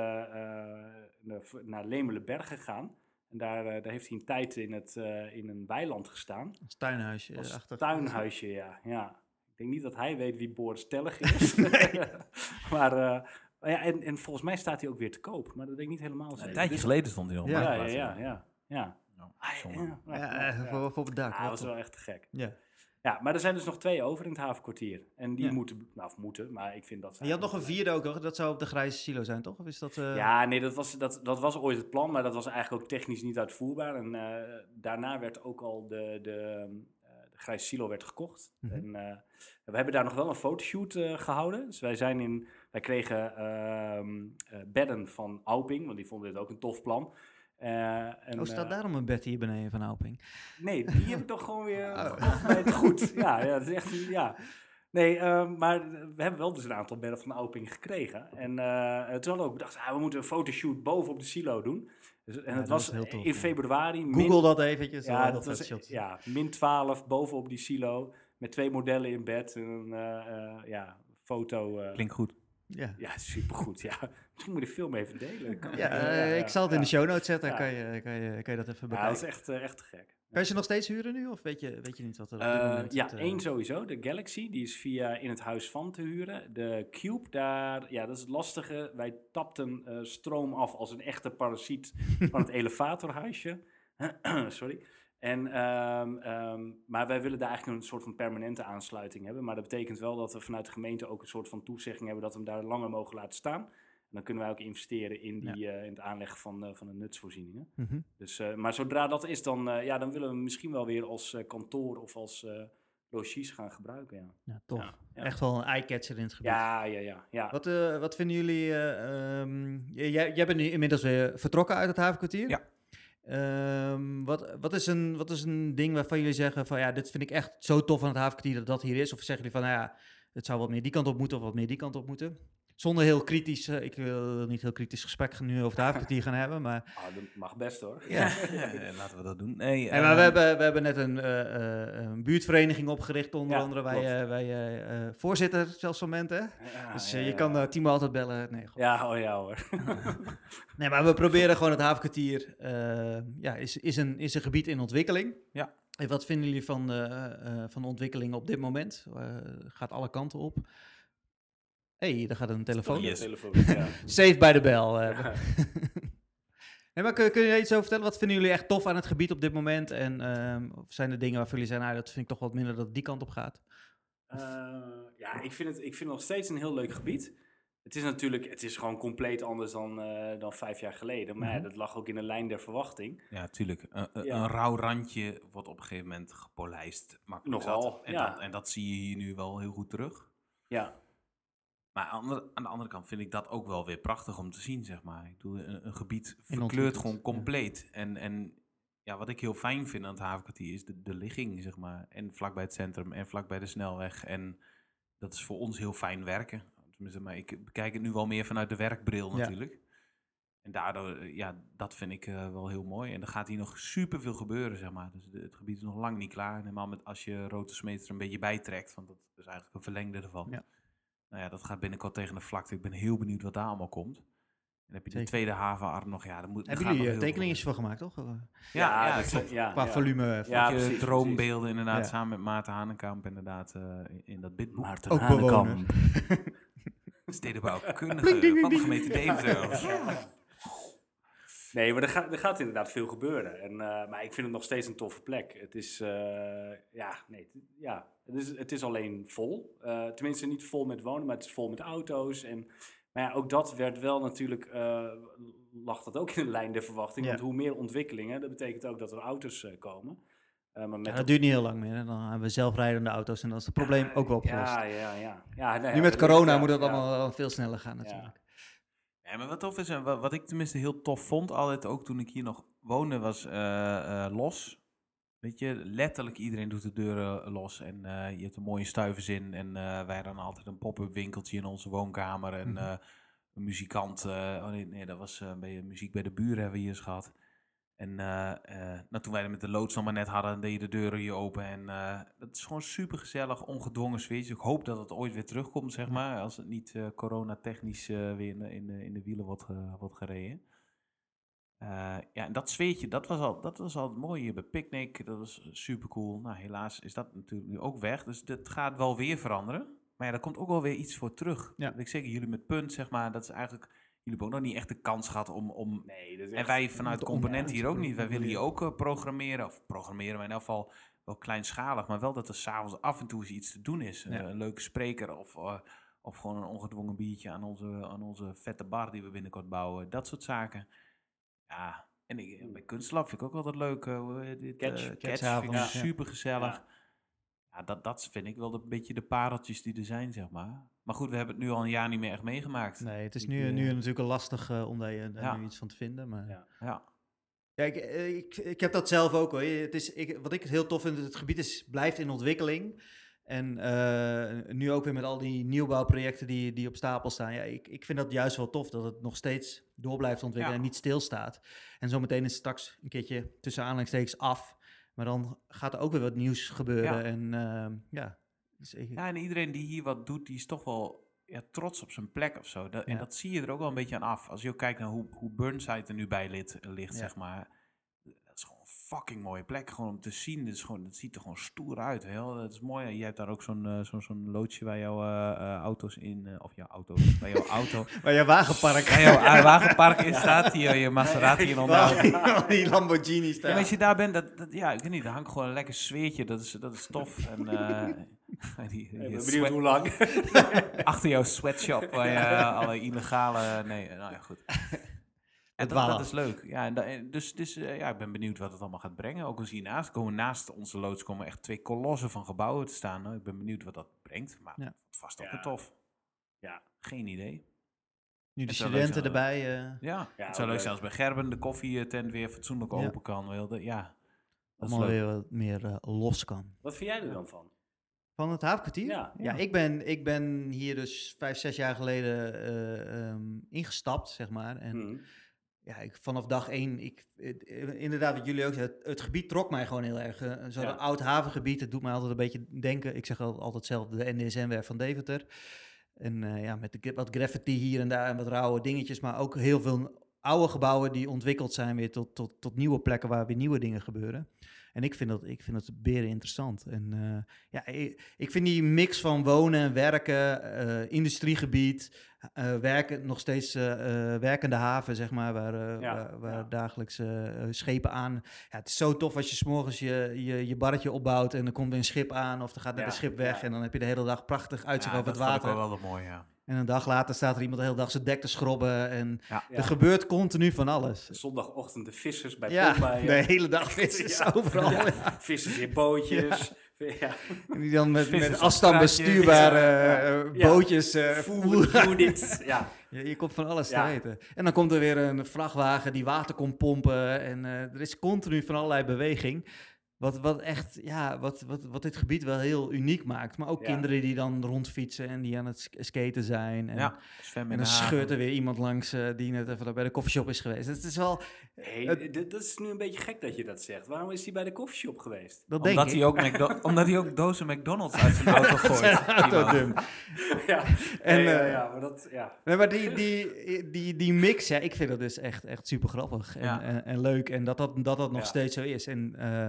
naar, naar Lemelenberg gegaan. En daar, eh, daar heeft hij een tijd in, het, eh, in een weiland gestaan.
Als tuinhuisje.
Als
achter.
tuinhuisje, ja. ja. Ik denk niet dat hij weet wie Boris Tellig is. maar eh, ja, en, en volgens mij staat hij ook weer te koop. Maar dat weet ik niet helemaal
Een tijdje
Dus-
geleden stond hij nog.
Ja,
op
Ja, ja,
Marktplaats.
ja, ja. ja.
Ja,
Ah, ja, ja,
Ja,
ja,
eh,
ja.
Voor, voor op het dak.
Ah,
wel
dat was
tof.
wel echt te gek.
Ja.
Ja, maar er zijn dus nog twee over in het havenkwartier. En die
Ja.
moeten, nou of moeten, maar ik vind dat...
je had nog een vierde ook, hoor. dat zou op de grijze silo zijn, toch? Of is dat... eh,
Ja, nee, dat was, dat, dat was ooit het plan, maar dat was eigenlijk ook technisch niet uitvoerbaar. En eh, daarna werd ook al de, de, eh, de grijze silo werd gekocht.
Mhm.
En we hebben daar nog wel een fotoshoot eh, gehouden. Dus wij, zijn in, wij kregen ehm, eh, bedden van Auping, want die vonden dit ook een tof plan. Eh, en,
Oh, staat
eh,
daarom een bed hier beneden van Auping?
Nee, die heb ik toch gewoon weer
Oh.
het goed. Ja, ja, dat is echt, ja. Nee, ehm, maar we hebben wel dus een aantal bedden van Auping gekregen. En eh, toen hadden we ook bedacht, ah, we moeten een fotoshoot boven op de silo doen. Dus, en
Ja,
het
dat
was
is heel tof,
in
ja.
februari. min-
Google dat eventjes.
ja,
eh,
dat was,
shot.
ja, min 12 bovenop die silo. Met twee modellen in bed. En een eh, eh, ja, foto. eh,
Klinkt goed.
Ja.
ja, supergoed. Ja. Misschien moet je de film even delen. Kan-
Ja, eh, ik zal het in de
ja.
show notes zetten,
Ja.
kan, je, kan, je, kan je dat even
Ja,
bekijken.
dat is echt, eh, echt te gek.
Kan je ze nog steeds huren nu, of weet je, weet je niet wat er op dit
Eh,
moment
ja,
het, eh,
één sowieso. De Galaxy, die is via in het huis van te huren. De Cube, daar, ja, dat is het lastige. Wij tapten eh, stroom af als een echte parasiet van het elevatorhuisje. Sorry. En, ehm, ehm, maar wij willen daar eigenlijk een soort van permanente aansluiting hebben. Maar dat betekent wel dat we vanuit de gemeente ook een soort van toezegging hebben dat we hem daar langer mogen laten staan. En dan kunnen wij ook investeren in, die, eh, in het aanleggen van, eh, van de nutsvoorzieningen.
mhm.
Dus, eh, maar zodra dat is, dan, eh, ja, dan willen we hem misschien wel weer als eh, kantoor of als eh logies gaan gebruiken. Ja,
Ja, tof.
Ja, ja.
Echt wel een eye-catcher in het gebied.
ja, ja. ja, ja.
Wat, eh, wat vinden jullie... eh, ehm, jij, jij bent nu inmiddels weer vertrokken uit het havenkwartier.
Ja.
Ehm, wat, wat, is een, wat is een ding waarvan jullie zeggen van ja, dit vind ik echt zo tof aan het havenkwartier dat dat hier is? Of zeggen jullie van nou ja, het zou wat meer die kant op moeten of wat meer die kant op moeten? Zonder heel kritisch, eh, ik wil niet heel kritisch gesprek nu over het havenkwartier gaan hebben, maar...
Ah, dat mag best hoor.
Ja.
Laten we dat doen. Nee,
Hey, maar we
ehm,
hebben, we hebben net een, eh, eh, een buurtvereniging opgericht, onder
Ja,
andere. Wij, wij voorzitter zelfs van Ment, hè?
Ja,
Dus je kan Timo altijd bellen. Nee.
Ja, oh ja hoor.
nee, maar we proberen gewoon het havenkwartier. ja, is, is, een, is een gebied in ontwikkeling.
Ja.
En wat vinden jullie van de, van de ontwikkeling op dit moment? Gaat alle kanten op. hey, daar gaat een telefoon.
yes.
Telefoon, ja.
Safe bij de bel. eh.
Ja.
nee, maar kun, kun je daar iets over vertellen? Wat vinden jullie echt tof aan het gebied op dit moment? En ehm, of zijn er dingen waarvan jullie zeggen, nou, dat vind ik toch wat minder dat het die kant op gaat?
Eh, ja, ik vind, het, ik vind het nog steeds een heel leuk gebied. Het is natuurlijk, het is gewoon compleet anders dan, eh, dan vijf jaar geleden. Maar ja,
Mhm.
dat lag ook in de lijn der verwachting.
Ja, tuurlijk. Een, een,
Ja.
een rauw randje wordt op een gegeven moment gepolijst. Makkelijk
Nogal,
zat. En,
ja.
dat, en dat zie je hier nu wel heel goed terug.
Ja,
Maar aan de, aan de andere kant vind ik dat ook wel weer prachtig om te zien, zeg maar. Ik bedoel, een, een gebied verkleurt gewoon
ja.
compleet. En, en ja, wat ik heel fijn vind aan het havenkwartier is de, de ligging, zeg maar. En vlakbij het centrum en vlakbij de snelweg. En dat is voor ons heel fijn werken. Tenminste, maar ik bekijk het nu wel meer vanuit de werkbril
Ja.
natuurlijk. En daardoor, eh, ja, dat vind ik eh, wel heel mooi. En er gaat hier nog superveel gebeuren, zeg maar. Dus de- het gebied is nog lang niet klaar. Helemaal met als je Rote Smeets er een beetje bij trekt. Want dat is eigenlijk een verlengde ervan.
Ja.
Nou ja, dat gaat binnenkort tegen de vlakte. Ik ben heel benieuwd wat daar allemaal komt. En dan heb je de
Zeker.
tweede havenarm nog. Ja, dan moet,
Hebben jullie
nog
eh,
veel
tekeningen van gemaakt, toch? Eh.
Ja, ja,
dat-
klopt.
ja,
Qua
ja.
volume.
Ja,
Ja,
precies,
droombeelden inderdaad,
Ja.
samen met Maarten Hanenkamp inderdaad eh, in, in dat bidboek.
Maarten
Ook bewoner.
Stedenbouwkundige van de gemeente Deventer.
Nee, maar er gaat, er gaat inderdaad veel gebeuren. En, eh, maar ik vind het nog steeds een toffe plek. Het is, eh, ja, nee, ja, het, is, het is alleen vol. Eh, tenminste, niet vol met wonen, maar het is vol met auto's. En, maar ja, ook dat werd wel natuurlijk, eh, lag dat ook in de lijn der verwachting.
Ja.
Want hoe meer ontwikkelingen, dat betekent ook dat er auto's eh, komen. Eh, maar met
Ja, dat duurt niet heel lang meer. Hè. Dan hebben we zelfrijdende auto's en dan is het probleem ook wel opgelost.
Ja, ja, ja. ja nee,
nu
ja,
met corona moet dat
ja,
allemaal wel veel sneller gaan natuurlijk.
Ja, maar wat tof is, en wat, wat ik tenminste heel tof vond, altijd ook toen ik hier nog woonde, was eh, eh, los. Weet je, letterlijk iedereen doet de deuren los en eh, je hebt een mooie stuivenzin. En eh, wij hadden altijd een pop-up winkeltje in onze woonkamer en
Mhm.
eh, een muzikant. eh, oh nee, nee, dat was eh, bij muziek bij de buren hebben we hier eens gehad. En eh, eh, nou, toen wij er met de loods nog maar net hadden, deed je de deuren hier open. En eh dat is gewoon super gezellig, ongedwongen sfeertje. Ik hoop dat het ooit weer terugkomt, zeg maar. Als het niet eh coronatechnisch eh, weer in de, in, de, in de wielen wordt, wordt gereden. Eh, ja, en dat sfeertje, dat was al, dat was al mooi hier bij Picnic. Dat was super cool. Nou, helaas is dat natuurlijk nu ook weg. Dus dat gaat wel weer veranderen. Maar ja, daar komt ook wel weer iets voor terug.
Ja.
Dat Ik zeker jullie met punt, zeg maar, dat is eigenlijk... Jullie hebben ook nog niet echt de kans gehad om, om
Nee, dat is
en wij vanuit
de
component
om-
hier ook niet. Wij willen hier ook eh, programmeren. Of programmeren, maar in elk geval wel kleinschalig. Maar wel dat er s'avonds af en toe eens iets te doen is.
Ja.
Eh, een leuke spreker of, of gewoon een ongedwongen biertje aan onze, aan onze vette bar die we binnenkort bouwen. Dat soort zaken. Ja, en ik, eh, bij Kunstlab vind ik ook altijd leuk. eh, heet dit,
Catch.
eh, Catch
Catchavond,
vind ik
ja.
super gezellig.
Ja.
Ja, dat, dat vind ik wel een beetje de pareltjes die er zijn, zeg maar. Maar goed, we hebben het nu al een jaar niet meer echt meegemaakt.
Nee, het is
Ik,
nu,
eh,
nu natuurlijk wel lastig eh, om daar, je- daar
Ja.
nu iets van te vinden. Maar...
Ja.
Ja.
Ja, ik, eh, ik, ik heb dat zelf ook hoor. Het is, ik, wat ik heel tof vind, het gebied is, blijft in ontwikkeling. En eh, nu ook weer met al die nieuwbouwprojecten die, die op stapel staan. Ja, ik, ik vind dat juist wel tof, dat het nog steeds door blijft ontwikkelen
Ja.
en niet stilstaat. En zometeen is het straks een keertje tussen aanhalingstekens af. Maar dan gaat er ook weer wat nieuws gebeuren.
Ja.
En ehm, ja, dus ik-
Ja, en iedereen die hier wat doet, die is toch wel ja, trots op zijn plek of zo. Dat, En dat zie je er ook wel een beetje aan af. Als je ook kijkt naar hoe, hoe Burnside er nu bij lit, ligt, zeg maar. Dat is gewoon een fucking mooie plek. Gewoon om te zien. Dat, is gewoon, dat ziet er gewoon stoer uit. Heel. Dat is mooi. Jij hebt daar ook zo'n eh, zo'n zo'n loodje waar jouw eh, eh, auto's in... eh, of jouw auto's, bij jouw auto...
maar je wagenpark.
Bij jouw wagenpark in staat. Hier, je Maserati in onderhoud.
Die Lamborghini
Ja, maar als je daar bent, dat, dat, ja, ik weet niet, daar hangt gewoon een lekker sfeertje. Dat is, dat is tof. En, eh, die,
Ik
die
ben benieuwd
sweat-
hoe lang.
achter jouw sweatshop waar je alle illegale... Nee, nou ja, goed. En dat, is leuk. Ja, dus, dus eh, ja, ik ben benieuwd wat het allemaal gaat brengen. Ook als hiernaast komen naast onze loods komen echt twee kolossen van gebouwen te staan. Nou, ik ben benieuwd wat dat brengt. Maar
Ja.
vast ook
Ja.
weer tof.
Ja.
Geen idee.
Nu de studenten
zijn,
erbij. eh,
Ja,
Ja,
het zou leuk zijn als bij Gerben de koffietent weer fatsoenlijk
Ja.
open kan. Wil dat- ja,
allemaal weer wat meer eh, los kan.
Wat vind jij er dan van?
Van het havenkwartier?
Ja.
Ja, ik, ben, ik ben hier dus vijf, zes jaar geleden eh, ehm, ingestapt, zeg maar. En
Hm.
Ja, ik, vanaf dag één, ik, inderdaad wat jullie ook zeiden, het, het gebied trok mij gewoon heel erg. eh, Zo'n
Ja.
oud havengebied, het doet mij altijd een beetje denken. Ik zeg al- altijd zelf de NDSM-werf van Deventer. En eh, ja, met de, wat graffiti hier en daar en wat rauwe dingetjes, maar ook heel veel oude gebouwen die ontwikkeld zijn weer tot, tot, tot nieuwe plekken waar weer nieuwe dingen gebeuren. En ik vind dat, ik vind dat beren interessant. En eh, ja, ik, ik vind die mix van wonen en werken, eh, industriegebied, eh, werken, nog steeds werkende haven, zeg maar, waar,
Ja,
waar, waar
ja.
dagelijks schepen aan. Ja, het is zo tof als je s'morgens je, je, je barretje opbouwt en er komt weer een schip aan of er gaat
Ja,
een schip weg en dan heb je de hele dag prachtig uitzicht over het
dat
water.
wel wel mooi, ja.
En een dag later staat er iemand de hele dag zijn dek te schrobben en
Ja.
er gebeurt continu van alles.
Zondagochtend de vissers bij
Ja, de hele dag vissers
Ja.
overal.
Ja.
Ja.
Vissers in bootjes. Ja.
En die dan met, met afstand bestuurbare
Ja.
eh,
Ja.
bootjes eh,
Food
voeren.
units. Ja.
Je, je komt van alles
Ja.
te weten. En dan komt er weer een vrachtwagen die water komt pompen. En eh, er is continu van allerlei beweging. Wat, wat echt, ja, wat, wat, wat dit gebied wel heel uniek maakt. Maar ook
Ja.
kinderen die dan rondfietsen en die aan het sk- skaten zijn. En,
ja, zwemmen
en dan scheurt er weer iemand langs eh, die net even bij de koffieshop is geweest. Het is wel,
Hey,
Het-
dat is nu een beetje gek dat je dat zegt. Waarom is hij bij de koffieshop geweest?
dat denk
Omdat
ik.
hij, ook McDo- omdat hij ook dozen McDonald's uit zijn auto gooit.
Zijn auto
Iemand.
dum.
ja.
En,
ja, ja,
eh,
ja, maar dat... Ja.
Nee, maar die, die, die, die mix, ja, ik vind dat dus echt, echt super grappig en,
Ja.
en, en leuk. En dat dat, dat, dat nog
Ja.
steeds zo is. En eh,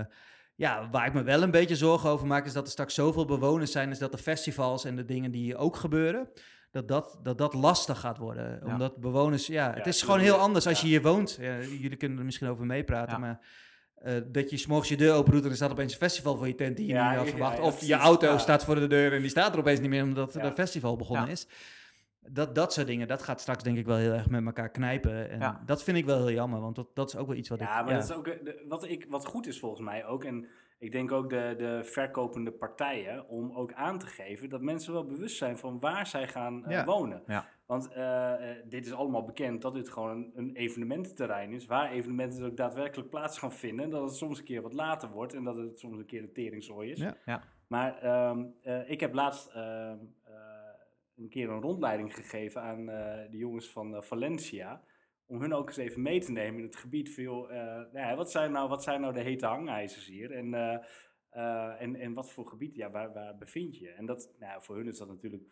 ja, waar ik me wel een beetje zorgen over maak, is dat er straks zoveel bewoners zijn, is dat de festivals en de dingen die hier ook gebeuren, dat dat, dat, dat lastig gaat worden.
Ja.
Omdat bewoners, ja, het is gewoon heel anders als je hier woont. Ja, jullie kunnen er misschien over meepraten, maar... eh, dat je s'morgens je deur opendoet en er staat opeens een festival voor je tent die je niet had verwacht. of je auto staat voor de deur en die staat er opeens niet meer omdat er een festival begonnen is. Dat, dat soort dingen, dat gaat straks denk ik wel heel erg met elkaar knijpen. En
Ja.
dat vind ik wel heel jammer, want dat, dat is ook wel iets wat
Ja,
ik...
maar dat is ook, eh, de- wat, ik, wat goed is volgens mij ook. En ik denk ook de, de verkopende partijen om ook aan te geven dat mensen wel bewust zijn van waar zij gaan eh,
Ja.
wonen.
Ja.
Want eh, dit is allemaal bekend dat dit gewoon een, een evenemententerrein is, waar evenementen dus ook daadwerkelijk plaats gaan vinden. En dat het soms een keer wat later wordt en dat het soms een keer een teringzooi is.
Ja.
Ja.
Maar ehm, eh, ik heb laatst ehm, eh, een keer een rondleiding gegeven aan eh, de jongens van eh, Valencia. Om hun ook eens even mee te nemen in het gebied van, joh, eh, nou ja, wat, zijn nou, wat zijn nou de hete hangijzers hier? En, eh, eh, en, en wat voor gebied, ja, waar, waar bevind je? En dat, nou, ja, voor hun is dat natuurlijk,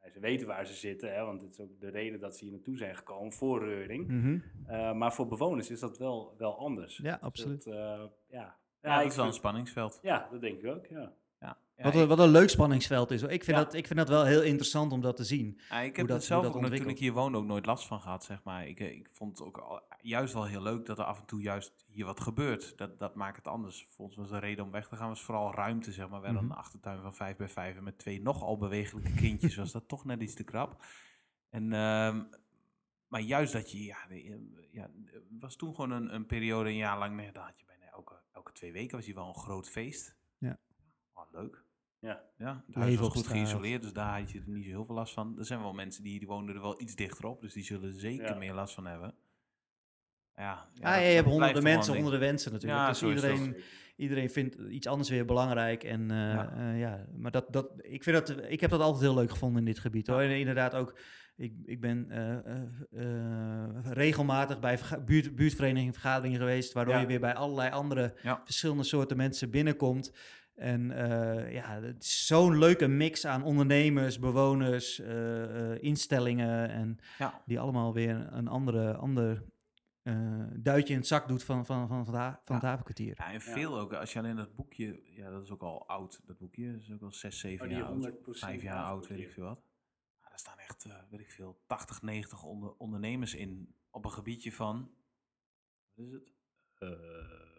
nou, ze weten waar ze zitten, hè, want het is ook de reden dat ze hier naartoe zijn gekomen voor Reuring.
Mhm.
Eh, maar voor bewoners is dat wel, wel anders.
Ja,
Dus
absoluut.
dat, eh, ja.
Ja, dat is wel een spanningsveld.
ja, dat denk ik ook, ja.
Ja.
Wat, een, wat een leuk spanningsveld is. hoor. Ik vind, dat, ik vind dat wel heel interessant om dat te zien.
Ik heb
dat-
het zelf ook toen ik hier woonde ook nooit last van gehad, zeg maar. Ik, eh, ik vond het ook al- juist wel heel leuk dat er af en toe juist hier wat gebeurt. Dat, dat maakt het anders. Voor ons was de reden om weg te gaan was vooral ruimte, zeg maar. We hadden
Mhm.
een achtertuin van 5 bij 5 en met twee nogal bewegelijke kindjes was dat toch net iets te krap. En, ehm, maar juist dat je, ja, eh, ja, het was toen gewoon een, een periode, een jaar lang, nee, dan had je bijna elke, elke twee weken was hier wel een groot feest.
Ja.
Oh, leuk.
Ja.
Ja, het
Leven
huis was goed geïsoleerd, dus daar had je er niet zo heel veel last van. Er zijn wel mensen die, die woonden er wel iets dichter op, dus die zullen zeker
Ja.
meer last van hebben. Ja,
Ja, ja, je hebt honderden mensen de wensen natuurlijk.
Ja,
dus
zo is dat.
iedereen, iedereen vindt iets anders weer belangrijk. En, eh,
Ja.
ja. ja, maar dat, dat, ik, vind dat, ik heb dat altijd heel leuk gevonden in dit gebied. Hoor. En inderdaad ook, ik, ik ben eh, eh, eh, regelmatig bij buurt, buurtverenigingen vergaderingen geweest, waardoor
Ja.
je weer bij allerlei andere
Ja.
verschillende soorten mensen binnenkomt. En eh, ja, het is zo'n leuke mix aan ondernemers, bewoners, eh, eh, instellingen en
Ja.
die allemaal weer een andere, ander eh, duitje in het zak doet van, van, van, van, van het havenkwartier.
Ja, en veel ook, als je alleen dat boekje, ja, dat is ook al oud, dat boekje, dat is ook al 6, 7
Oh, die
jaar oud,
100%
5 jaar oud, weet ik veel wat. Ja, daar staan echt, eh, weet ik veel, 80, 90 onder, ondernemers in, op een gebiedje van, wat is het?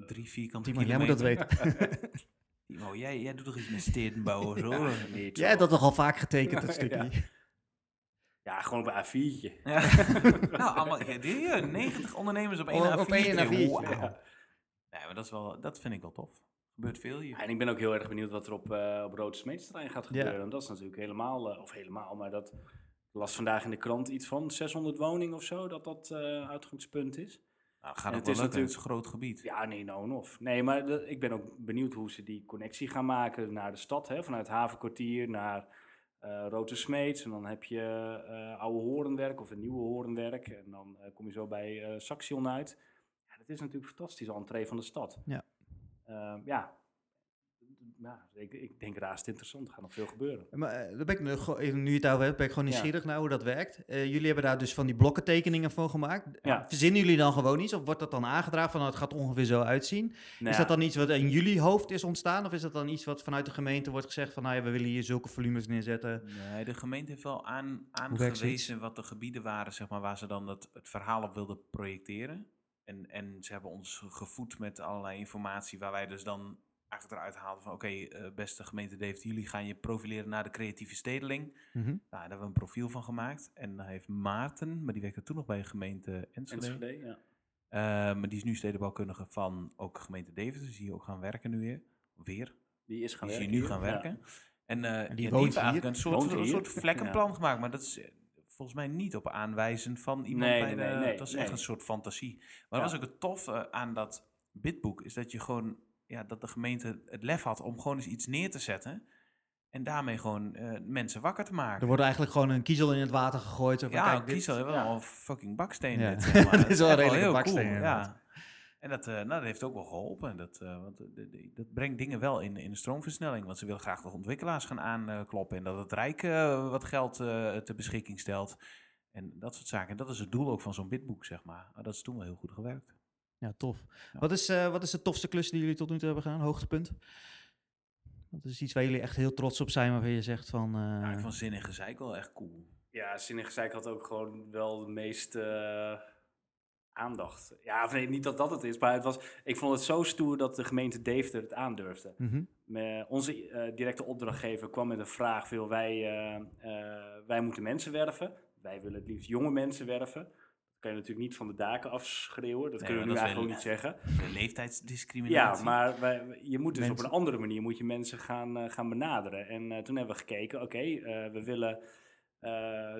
Drie vierkante
Timo, jij moet dat
kilometer.
weten.
Timo, jij, jij doet toch iets met stedenbouw of zo?
Ja, niet
Jij hebt dat toch al vaak getekend, dat stukje.
Ja, gewoon op een A4'tje.
Ja. nou, allemaal, ja, die, ja, 90 ondernemers op één
Op-
A4'tje.
op één A4'tje,
Wauw.
ja.
Nee, maar dat, is wel, dat vind ik wel tof. gebeurt veel hier.
En ik ben ook heel erg benieuwd wat er op, eh op Rode Smeedsterrein gaat gebeuren. Dat is natuurlijk helemaal, eh, of helemaal, maar dat las vandaag in de krant iets van 600 woningen of zo, dat dat eh, uitgangspunt is.
Nou, gaat
het
wel
is
lukken,
natuurlijk-
een groot gebied.
Ja, nee, nou en of. Nee, maar de- ik ben ook benieuwd hoe ze die connectie gaan maken naar de stad. Hè? Vanuit Havenkwartier naar eh Rote Smeets. En dan heb je eh Oude Horenwerk of een Nieuwe Horenwerk. En dan eh, kom je zo bij eh Saxion uit. Ja, dat is natuurlijk een fantastische entree van de stad.
Ja.
Ehm, ja. Ja ik, ik denk raast interessant. Er gaat nog veel gebeuren.
Maar eh, daar ben ik nu, even nu je het over hebt, ben ik gewoon
Ja.
nieuwsgierig naar hoe dat werkt. Eh, jullie hebben daar dus van die blokkentekeningen van gemaakt.
Ja.
Verzinnen jullie dan gewoon iets? Of wordt dat dan aangedragen van nou, het gaat ongeveer zo uitzien?
Nou
is dat dan iets wat in jullie hoofd is ontstaan? Of is dat dan iets wat vanuit de gemeente wordt gezegd van nou ja, we willen hier zulke volumes neerzetten?
Nee, de gemeente heeft wel aan, aangewezen wat de gebieden waren, zeg maar, waar ze dan het, het verhaal op wilden projecteren. En, en ze hebben ons gevoed met allerlei informatie waar wij dus dan eigenlijk eruit haalden van oké, eh, beste gemeente Deventer, jullie gaan je profileren naar de creatieve stedeling.
Mhm.
Nou, daar hebben we een profiel van gemaakt. En daar heeft Maarten, maar die werkte toen nog bij gemeente Enschede.
Enschede, ja.
Eh, maar die is nu stedenbouwkundige van ook gemeente Deventer, dus die ook gaan werken nu weer. Weer.
Die is gaan
Die is
werken.
hier nu gaan
ja.
werken. En, eh
die
heeft
hier?
eigenlijk een soort, een soort vlekkenplan gemaakt. Maar dat is volgens mij niet op aanwijzen van iemand
Nee,
bij
nee,
de...
nee, nee,
het was echt een soort fantasie. Maar
Ja.
dat was ook het toffe aan dat bidboek. Is dat je gewoon... Ja, dat de gemeente het lef had om gewoon eens iets neer te zetten. En daarmee gewoon eh, mensen wakker te maken.
Er wordt eigenlijk gewoon een kiezel in het water gegooid. zo van,
ja,
kijk, dit-
kies al wel
ja.
een fucking baksteen.
Ja.
dit, zeg maar.
Dit is wel
echt
een redelijke
heel
baksteen,
cool. Ja. En dat, eh, nou, dat heeft ook wel geholpen. En Dat, eh, want, de- de- dat brengt dingen wel in, in de stroomversnelling. Want ze willen graag de ontwikkelaars gaan aankloppen. En dat het Rijk wat geld eh ter beschikking stelt. En dat soort zaken. En dat is het doel ook van zo'n bidboek, zeg maar. Maar dat is toen wel heel goed gewerkt.
Ja, tof.
Ja.
Wat, is, eh, wat is de tofste klus die jullie tot nu toe hebben gedaan? Hoogtepunt? Wat is iets waar jullie echt heel trots op zijn, waarvan je zegt van... eh,
Ja, ik vond Zin en Gezeik wel echt cool.
Ja, Zinnig Gezeik had ook gewoon wel de meeste eh, aandacht. Ja, of nee, niet dat dat het is, maar het was, ik vond het zo stoer dat de gemeente Deventer het aandurfde.
mhm.
Me- onze eh, directe opdrachtgever kwam met een vraag, veel wij, eh, eh, wij moeten mensen werven. Wij willen het liefst jonge mensen werven. Kan je natuurlijk niet van de daken afschreeuwen. Dat
Nee,
kunnen we nu eigenlijk ook niet zeggen.
Leeftijdsdiscriminatie.
Ja, maar wij, je moet dus op een andere manier moet je mensen gaan, eh, gaan benaderen. En eh, toen hebben we gekeken, oké, eh, we willen...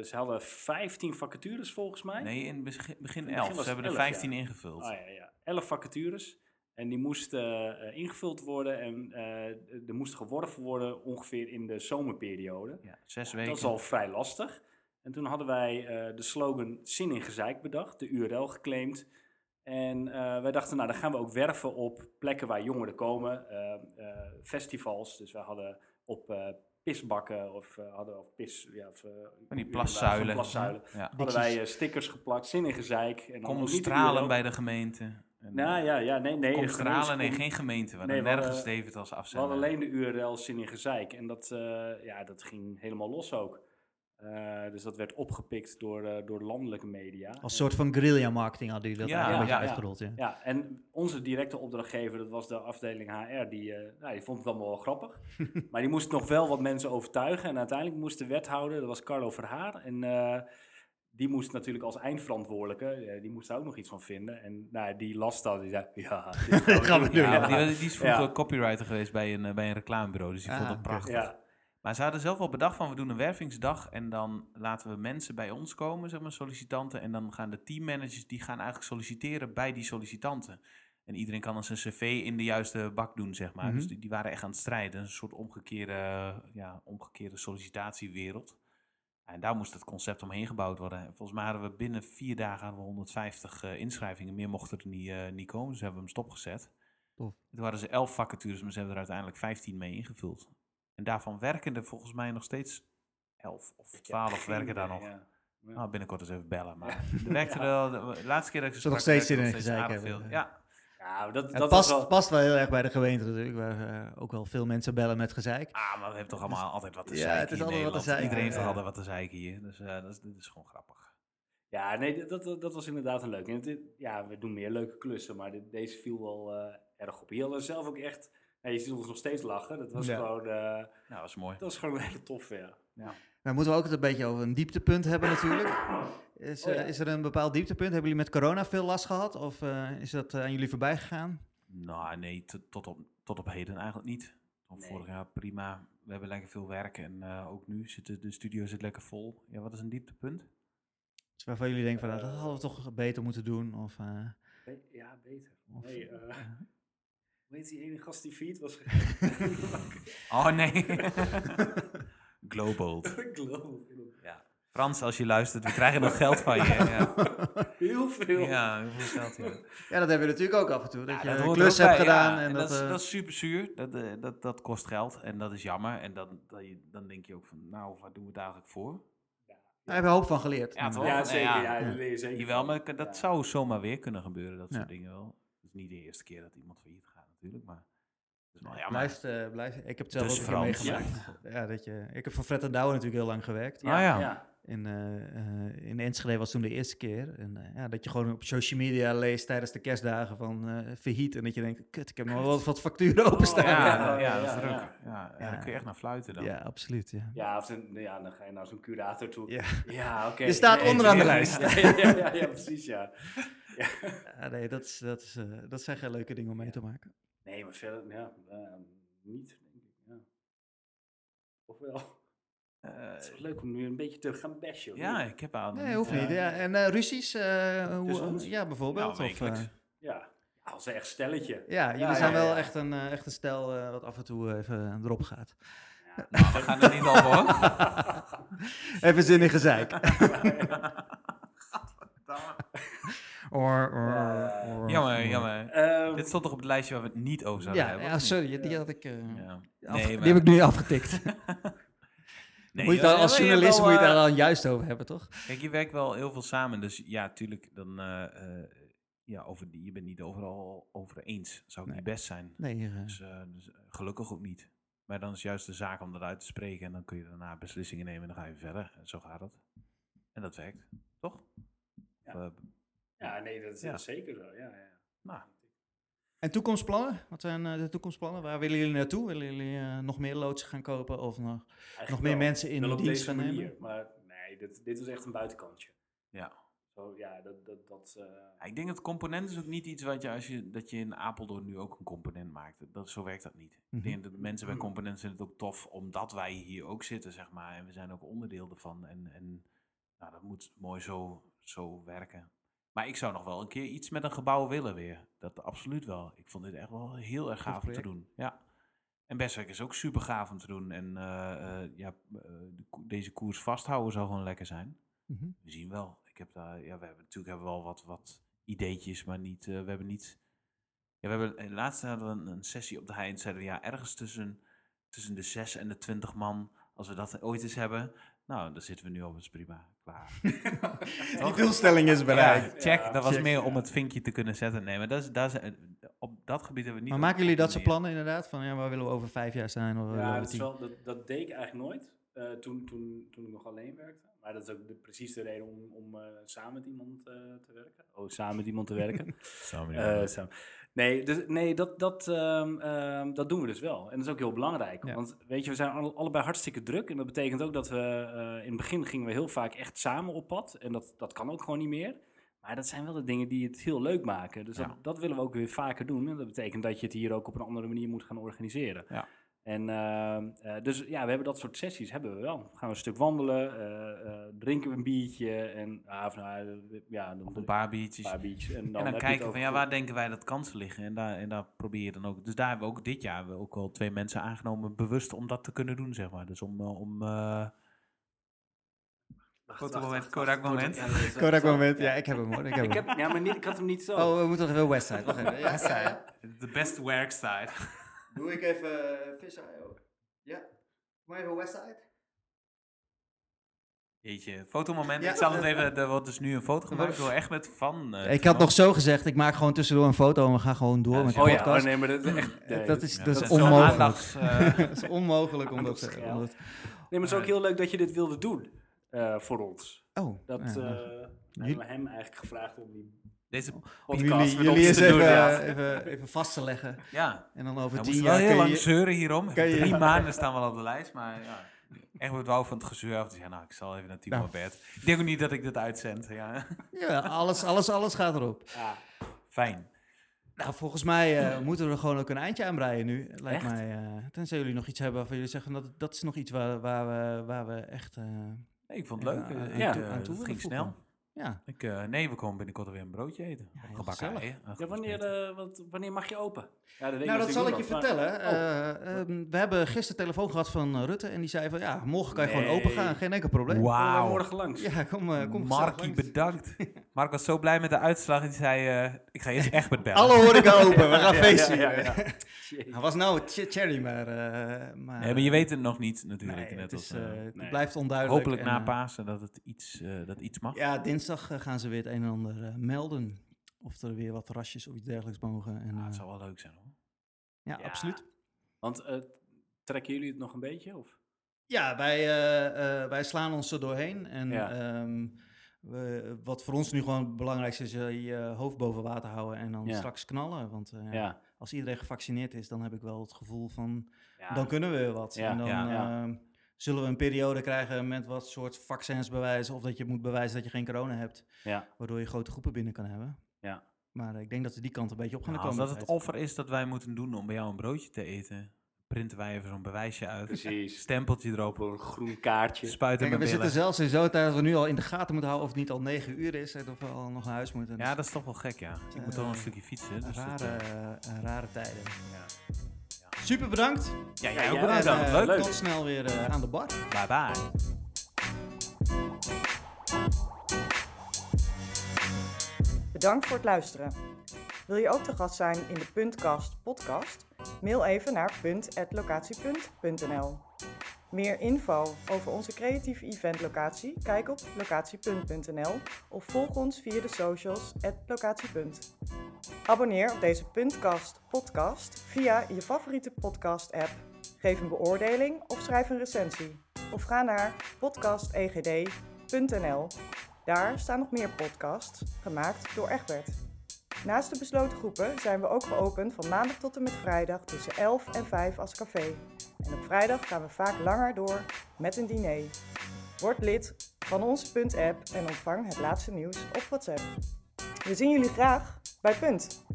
ze hadden 15 vacatures volgens mij.
Nee, in begin, begin
In het
11.
begin was
Ze hebben er
11,
15
ja.
ingevuld.
Ah, ja, ja. 11 vacatures. En die moesten ingevuld worden en er moest geworven worden ongeveer in de zomerperiode.
Ja, zes weken.
Dat is al vrij lastig. En toen hadden wij eh, de slogan Zin in Gezeik bedacht, de URL geclaimd. En eh, wij dachten, nou dan gaan we ook werven op plekken waar jongeren komen, eh, festivals. Dus we hadden op pisbakken of hadden op pis... Ja, of,
Van die plaszuilen.
plaszuilen.
Ja.
Hadden wij stickers geplakt, Zin in Gezeik. En dan
Kom stralen bij de gemeente. En,
Nou ja, ja, nee, nee.
Stralen, nee, geen gemeente. We
Nee, we
nergens David als
We
afzender.
hadden alleen de URL Zin in Gezeik. En dat, ja, dat ging helemaal los ook. Eh, dus dat werd opgepikt door, eh, door landelijke media.
Als soort van guerrilla marketing hadden jullie dat
Ja,
eigenlijk een
ja,
beetje
ja.
uitgerold. Ja.
Ja, en onze directe opdrachtgever, dat was de afdeling HR, die, eh, nou, die vond het allemaal wel grappig. maar die moest nog wel wat mensen overtuigen. En uiteindelijk moest de wethouder, dat was Carlo Verhaar. En eh, die moest natuurlijk als eindverantwoordelijke, eh, die moest daar ook nog iets van vinden. En nou, die las dat, die zei, ja, dit gaan we doen.
Ja,
Ja,
die, die is vroeger
Ja.
copywriter geweest bij een, bij een reclamebureau, dus die
Ah,
vond dat prachtig. Maar ze hadden zelf wel bedacht van, we doen een wervingsdag en dan laten we mensen bij ons komen, zeg maar sollicitanten. En dan gaan de teammanagers, die gaan eigenlijk solliciteren bij die sollicitanten. En iedereen kan dan zijn cv in de juiste bak doen, zeg maar.
Mhm.
Dus die, die waren echt aan het strijden. Een soort omgekeerde, ja, omgekeerde sollicitatiewereld. En daar moest het concept omheen gebouwd worden. En Volgens mij hadden we binnen vier dagen hadden we 150 eh, inschrijvingen. Meer mochten er niet, eh, niet komen, dus hebben we hem stopgezet.
Tof.
Het waren ze elf vacatures, maar ze hebben er uiteindelijk 15 mee ingevuld. En daarvan werken er volgens mij nog steeds 11 of 12 werken daar nog. Nou, binnenkort eens even bellen. Maar er werkte er wel, de laatste keer dat ik ze
nog steeds in een gezeik hebben.
veel. Ja,
Ja, dat, dat
past,
wel...
past wel heel erg bij de gemeente natuurlijk, waar eh, ook wel veel mensen bellen met gezeik.
ah, maar we hebben toch allemaal altijd wat te
Ja,
zeiken
het is
hier in
altijd wat te
Nederland.
zeiken,
Iedereen heeft
ja.
altijd wat te zeiken hier. Dus eh, dat, is, dit is gewoon grappig.
Ja, nee, dat, dat, dat was inderdaad een leuk. En het, ja, we doen meer leuke klussen, maar dit- deze viel wel eh, erg op. Je hadden zelf ook echt... Ja, je ziet ons nog steeds lachen. Dat was
Ja.
gewoon... eh,
Nou, dat was mooi.
dat was gewoon een hele toffe, ja.
Maar moeten we ook het een beetje over een dieptepunt hebben natuurlijk. Is,
Oh,
eh,
ja.
is er een bepaald dieptepunt? Hebben jullie met corona veel last gehad? Of eh, is dat aan jullie voorbij gegaan?
Nou, nee, tot op, tot op heden eigenlijk niet. Tot
Nee.
Vorig jaar prima. We hebben lekker veel werk en eh, ook nu zit de, de studio zit lekker vol. Ja, wat is een dieptepunt?
Dus waarvan jullie denken van, nou, dat hadden we toch beter moeten doen? Of, eh,
Be- ja, beter.
of,
Nee, hoe heet die ene gast die feed was?
Oh nee. Global.
Global.
Ja. Frans, als je luistert, we krijgen nog geld van je. Ja,
Heel veel.
ja heel veel geld. Ja.
Ja, dat hebben we natuurlijk ook af en toe. Dat
Ja,
je
dat
een klus hebt
bij,
gedaan.
ja.
en dat,
dat, is,
eh,
dat is super zuur. Dat, eh, dat, dat kost geld en dat is jammer. En dan, dat je, dan denk je ook van, nou, waar doen we het eigenlijk voor?
daar hebben we hoop van geleerd.
Ja, toch?
Ja, zeker.
ja.
Ja,
Ja.
leer je zeker
Jawel, maar dat
Ja.
zou zomaar weer kunnen gebeuren, dat soort
Ja.
dingen wel. Het is niet de eerste keer dat iemand failliet gaat natuurlijk, maar het is wel
Ja,
jammer.
blijft, eh, blijft. Ik heb het zelf
Dus
ook
Frans.
meegemaakt. Ja. dat je, ik heb voor Fred en Douwe natuurlijk heel lang gewerkt.
Ah, ja.
ja.
In, eh, eh, in Enschede was toen de eerste keer. En ja, dat je gewoon op social media leest tijdens de kerstdagen van eh verhiet. En dat je denkt, kut, ik heb nog wel wat, facturen openstaan.
Oh, Ja,
Ja,
ja,
ja,
dat is
ja,
druk.
ja.
Ja, ja,
Ja.
dan kun je echt naar fluiten dan.
Ja, absoluut. Ja.
Ja, of dan, ja, dan ga je naar zo'n curator toe.
Ja.
Ja, oké.
Je staat
Nee,
onderaan de
ja,
lijst.
Ja, ja, ja, ja, precies, ja.
Ja, nee, dat, is, dat, is, dat zijn geen leuke dingen om mee te maken.
Nee, maar verder, ja, eh, niet, denk ik. Ja. Of wel?
Eh,
Het is leuk om nu een beetje te gaan bashen.
ja,
niet?
ik heb aan.
Nee, hoeft
ja.
niet. Ja, en eh, ruzies? eh, hoe,
Tussen ons?
ja, bijvoorbeeld.
Ja,
of, eh,
Ja, Ja, als een echt stelletje.
ja, jullie
Ja,
zijn
ja,
wel
ja.
Echt, een, eh, echt een stel wat af en toe even erop gaat.
Nou, we gaan er niet op hoor.
even zin in gezeik. Or, or,
Ja.
or-
jammer,
or-
jammer.
Ehm,
Dit stond toch op het lijstje waar we het niet over zouden
Ja,
hebben?
ja, sorry, die had ik... eh,
Ja. Nee,
die heb ik nu afgetikt.
Nee,
moet je al- als journalist
wel,
moet je het
eh,
daar dan juist over hebben, toch?
Kijk, je werkt wel heel veel samen, dus ja, tuurlijk, dan, eh, eh, ja, over die, je bent niet overal over eens. Zou
Nee.
niet best zijn.
Nee, eh,
Dus, eh, dus eh, gelukkig ook niet. Maar dan is juist de zaak om dat uit te spreken en dan kun je daarna beslissingen nemen en dan ga je verder. En zo gaat het. En dat werkt, toch?
Ja.
Of, eh,
ja, nee, dat is
Ja.
zeker zo. Ja, ja.
nou,
En toekomstplannen? Wat zijn eh, de toekomstplannen? Waar willen jullie naartoe? Willen jullie eh, nog meer loodsen gaan kopen of nog,
Eigenlijk
nog meer
wel.
mensen in
op
dienst gaan
manier.
nemen?
Maar nee, dit, dit was echt een buitenkantje.
ja.
Zo, ja, dat... dat, dat eh,
Ja, ik denk dat component is ook niet iets wat je als je dat je in Apeldoorn nu ook een component maakt. Dat, zo werkt dat niet.
Mhm.
Ik denk dat de mensen bij component vinden het ook tof omdat wij hier ook zitten, zeg maar. En we zijn ook onderdeel ervan. En, en nou, dat moet mooi zo, zo werken. Maar ik zou nog wel een keer iets met een gebouw willen weer. Dat absoluut wel. Ik vond dit echt wel heel erg gaaf om te doen. Ja. En Bestwerk is ook super gaaf om te doen. En eh, eh, ja, eh, de ko- deze koers vasthouden zou gewoon lekker zijn.
Mhm.
We zien wel. Ik heb daar, ja, we hebben natuurlijk hebben we wel wat, wat ideetjes, maar niet, we hebben niet. Ja, we hebben, laatst hadden we een, een sessie op de hei en zeiden we ja, ergens tussen, tussen de 6 en de 20 man, als we dat ooit eens hebben, nou, daar zitten we nu op, dat is prima, klaar.
Die doelstelling is bereikt.
Ja, check,
Ja,
dat was
check,
meer
ja.
om het vinkje te kunnen zetten. Nee, maar dat is, dat is, eh, op dat gebied hebben we niet.
Maar maken jullie dat soort plannen inderdaad? Van ja, waar willen we over vijf jaar zijn? Of
Ja,
over
dat, is wel, dat, dat deed ik eigenlijk nooit. eh, toen, toen, toen ik nog alleen werkte. Maar dat is ook de, precies de reden om, om eh, samen met iemand eh, te werken. Oh, samen met iemand te werken.
Zo, meneer.
Eh, samen. Nee, dus, nee dat, dat, ehm, ehm, dat doen we dus wel. En dat is ook heel belangrijk.
Ja.
Want weet je, we zijn alle- allebei hartstikke druk. En dat betekent ook dat we eh, in het begin gingen we heel vaak echt samen op pad. En dat, dat kan ook gewoon niet meer. Maar dat zijn wel de dingen die het heel leuk maken. Dus
Ja.
dat, dat willen we ook weer vaker doen. En dat betekent dat je het hier ook op een andere manier moet gaan organiseren.
Ja.
En ehm, eh, dus ja, we hebben dat soort sessies hebben we wel. Dan gaan we een stuk wandelen, eh, eh, drinken we een biertje en ah, of nou, ja, dan
Of een paar biertjes.
een paar biertjes. En dan,
En kijken
over
van ja, waar denken wij dat kansen liggen? En daar, en daar probeer je dan ook. Dus daar hebben we ook dit jaar hebben we ook wel twee mensen aangenomen, bewust om dat te kunnen doen, zeg maar. Dus om. om eh,
Wacht, wacht,
Kodak moment.
Kodak moment, ja, ik heb hem hoor. Ik heb
Ik
hem.
heb, ja, maar niet, ik had hem niet zo.
Oh, we moeten nog even Westside. Wacht even. Ja, Westside.
de best workside.
Doe ik even Fisheye ook. Ja. Maar even Westside.
Jeetje, fotomoment.
Ja.
ik zal het even. Er wordt dus nu een foto gemaakt door Echt van. eh,
Ik had nog zo gezegd, ik maak gewoon tussendoor een foto en we gaan gewoon door
Ja,
met de
oh ja, oh,
podcast.
nee, maar dat is echt... nee,
dat is,
Ja,
dat is onmogelijk.
eh,
dat is onmogelijk om dat te...
Nee, maar het is ook heel leuk dat je dit wilde doen eh, voor ons.
Oh,
Dat
ja,
eh
nou,
hebben we hem eigenlijk gevraagd om die
deze.
podcast
jullie,
met
jullie
ons
eens
te
even,
doen. ja.
even, even vast te leggen.
Ja,
En dan over
we
tien
moesten wel
jaar
heel lang
je...
zeuren hierom.
je-
Drie maanden staan we al op de lijst, maar ja. Echt wordt wou van het gezeur af. Dus ja, nou, ik zal even naar Timo
Nou.
Bert. Ik denk ook niet dat ik dit uitzend. Ja.
Ja, alles, alles, alles gaat erop.
Ja.
Fijn.
Nou, volgens mij eh, moeten we er gewoon ook een eindje aan breien nu. Lijkt
Echt?
mij. eh, tenzij jullie nog iets hebben waarvan jullie zeggen dat dat is nog iets waar, waar, we, waar we echt. eh,
Nee, ik vond het leuk.
aan-
Eh,
ja,
eh,
aan
het ging snel.
Ja.
Ik, eh, nee, we komen binnenkort weer een broodje eten.
Ja,
gebakken ei,
Ja, wanneer, eh, wat, wanneer mag je open? Ja, dat
Nou, dat zal ik je vertellen. Eh, ehm, we hebben gisteren telefoon gehad van Rutte en die zei van ja, morgen kan je gewoon open gaan, geen enkel probleem.
maar- Oh,
Wauw.
morgen langs.
Ja, kom, eh kom
Markie,
langs.
bedankt. Mark was zo blij met de uitslag en die zei, eh, ik ga eerst echt met bellen.
Alle horeca open, we gaan
Ja,
feesten.
ja, ja, ja. Jee.
Hij was nou ch- cherry, maar... eh, maar
Nee, maar je weet het nog niet natuurlijk.
nee,
net
het, is,
als, eh,
het
nee.
blijft onduidelijk.
hopelijk
en,
na Pasen dat het iets, eh, dat iets mag.
Ja, dinsdag gaan ze weer het een en ander melden. Of er weer wat rasjes of iets dergelijks mogen. En,
Ah, het zou wel leuk zijn hoor.
ja,
Ja.
absoluut.
Want eh, trekken jullie het nog een beetje? Of?
Ja, wij, eh, eh, wij slaan ons er doorheen. En
Ja.
We, wat voor ons nu gewoon het belangrijkste is, eh, je hoofd boven water houden en dan
Ja.
straks knallen. Want eh,
Ja.
als iedereen gevaccineerd is, dan heb ik wel het gevoel van,
ja.
dan kunnen we weer wat.
Ja,
en dan
ja,
ja.
ehm, zullen we een periode krijgen met wat soort vaccins bewijzen, of dat je moet bewijzen dat je geen corona hebt,
Ja.
waardoor je grote groepen binnen kan hebben.
Ja.
Maar ik denk dat we die kant een beetje op gaan
Nou, als
komen.
dat het offer is dat wij moeten doen om bij jou een broodje te eten, printen wij even zo'n bewijsje uit.
Precies.
Stempeltje erop,
Op een groen kaartje.
spuiten
Kijk,
met
we zitten zelfs in zo'n tijd dat we nu al in de gaten moeten houden of het niet al negen uur is en of we al nog naar huis moeten.
Ja, dat is toch wel gek, ja. Ik moet toch wel een
Eh,
stukje fietsen.
Dus
dat,
rare,
eh,
eh, rare tijden.
ja.
Super bedankt.
Ja,
Ja,
jij ook bedankt.
En,
Leuk.
tot snel weer aan de bar.
Bye bye.
Bedankt voor het luisteren. Wil je ook te gast zijn in de Puntcast podcast? Mail even naar punt.locatiepunt.nl. Meer info over onze creatieve eventlocatie? Kijk op locatiepunt.nl of volg ons via de socials @locatiepunt. Abonneer op deze Puntcast podcast via je favoriete podcast app. Geef een beoordeling of schrijf een recensie. Of ga naar podcastegd.nl. Daar staan nog meer podcasts, gemaakt door Egbert. Naast de besloten groepen zijn we ook geopend van maandag tot en met vrijdag tussen 11 en 5 als café. En op vrijdag gaan we vaak langer door met een diner. Word lid van onze Punt-app en ontvang het laatste nieuws op WhatsApp. We zien jullie graag bij Punt.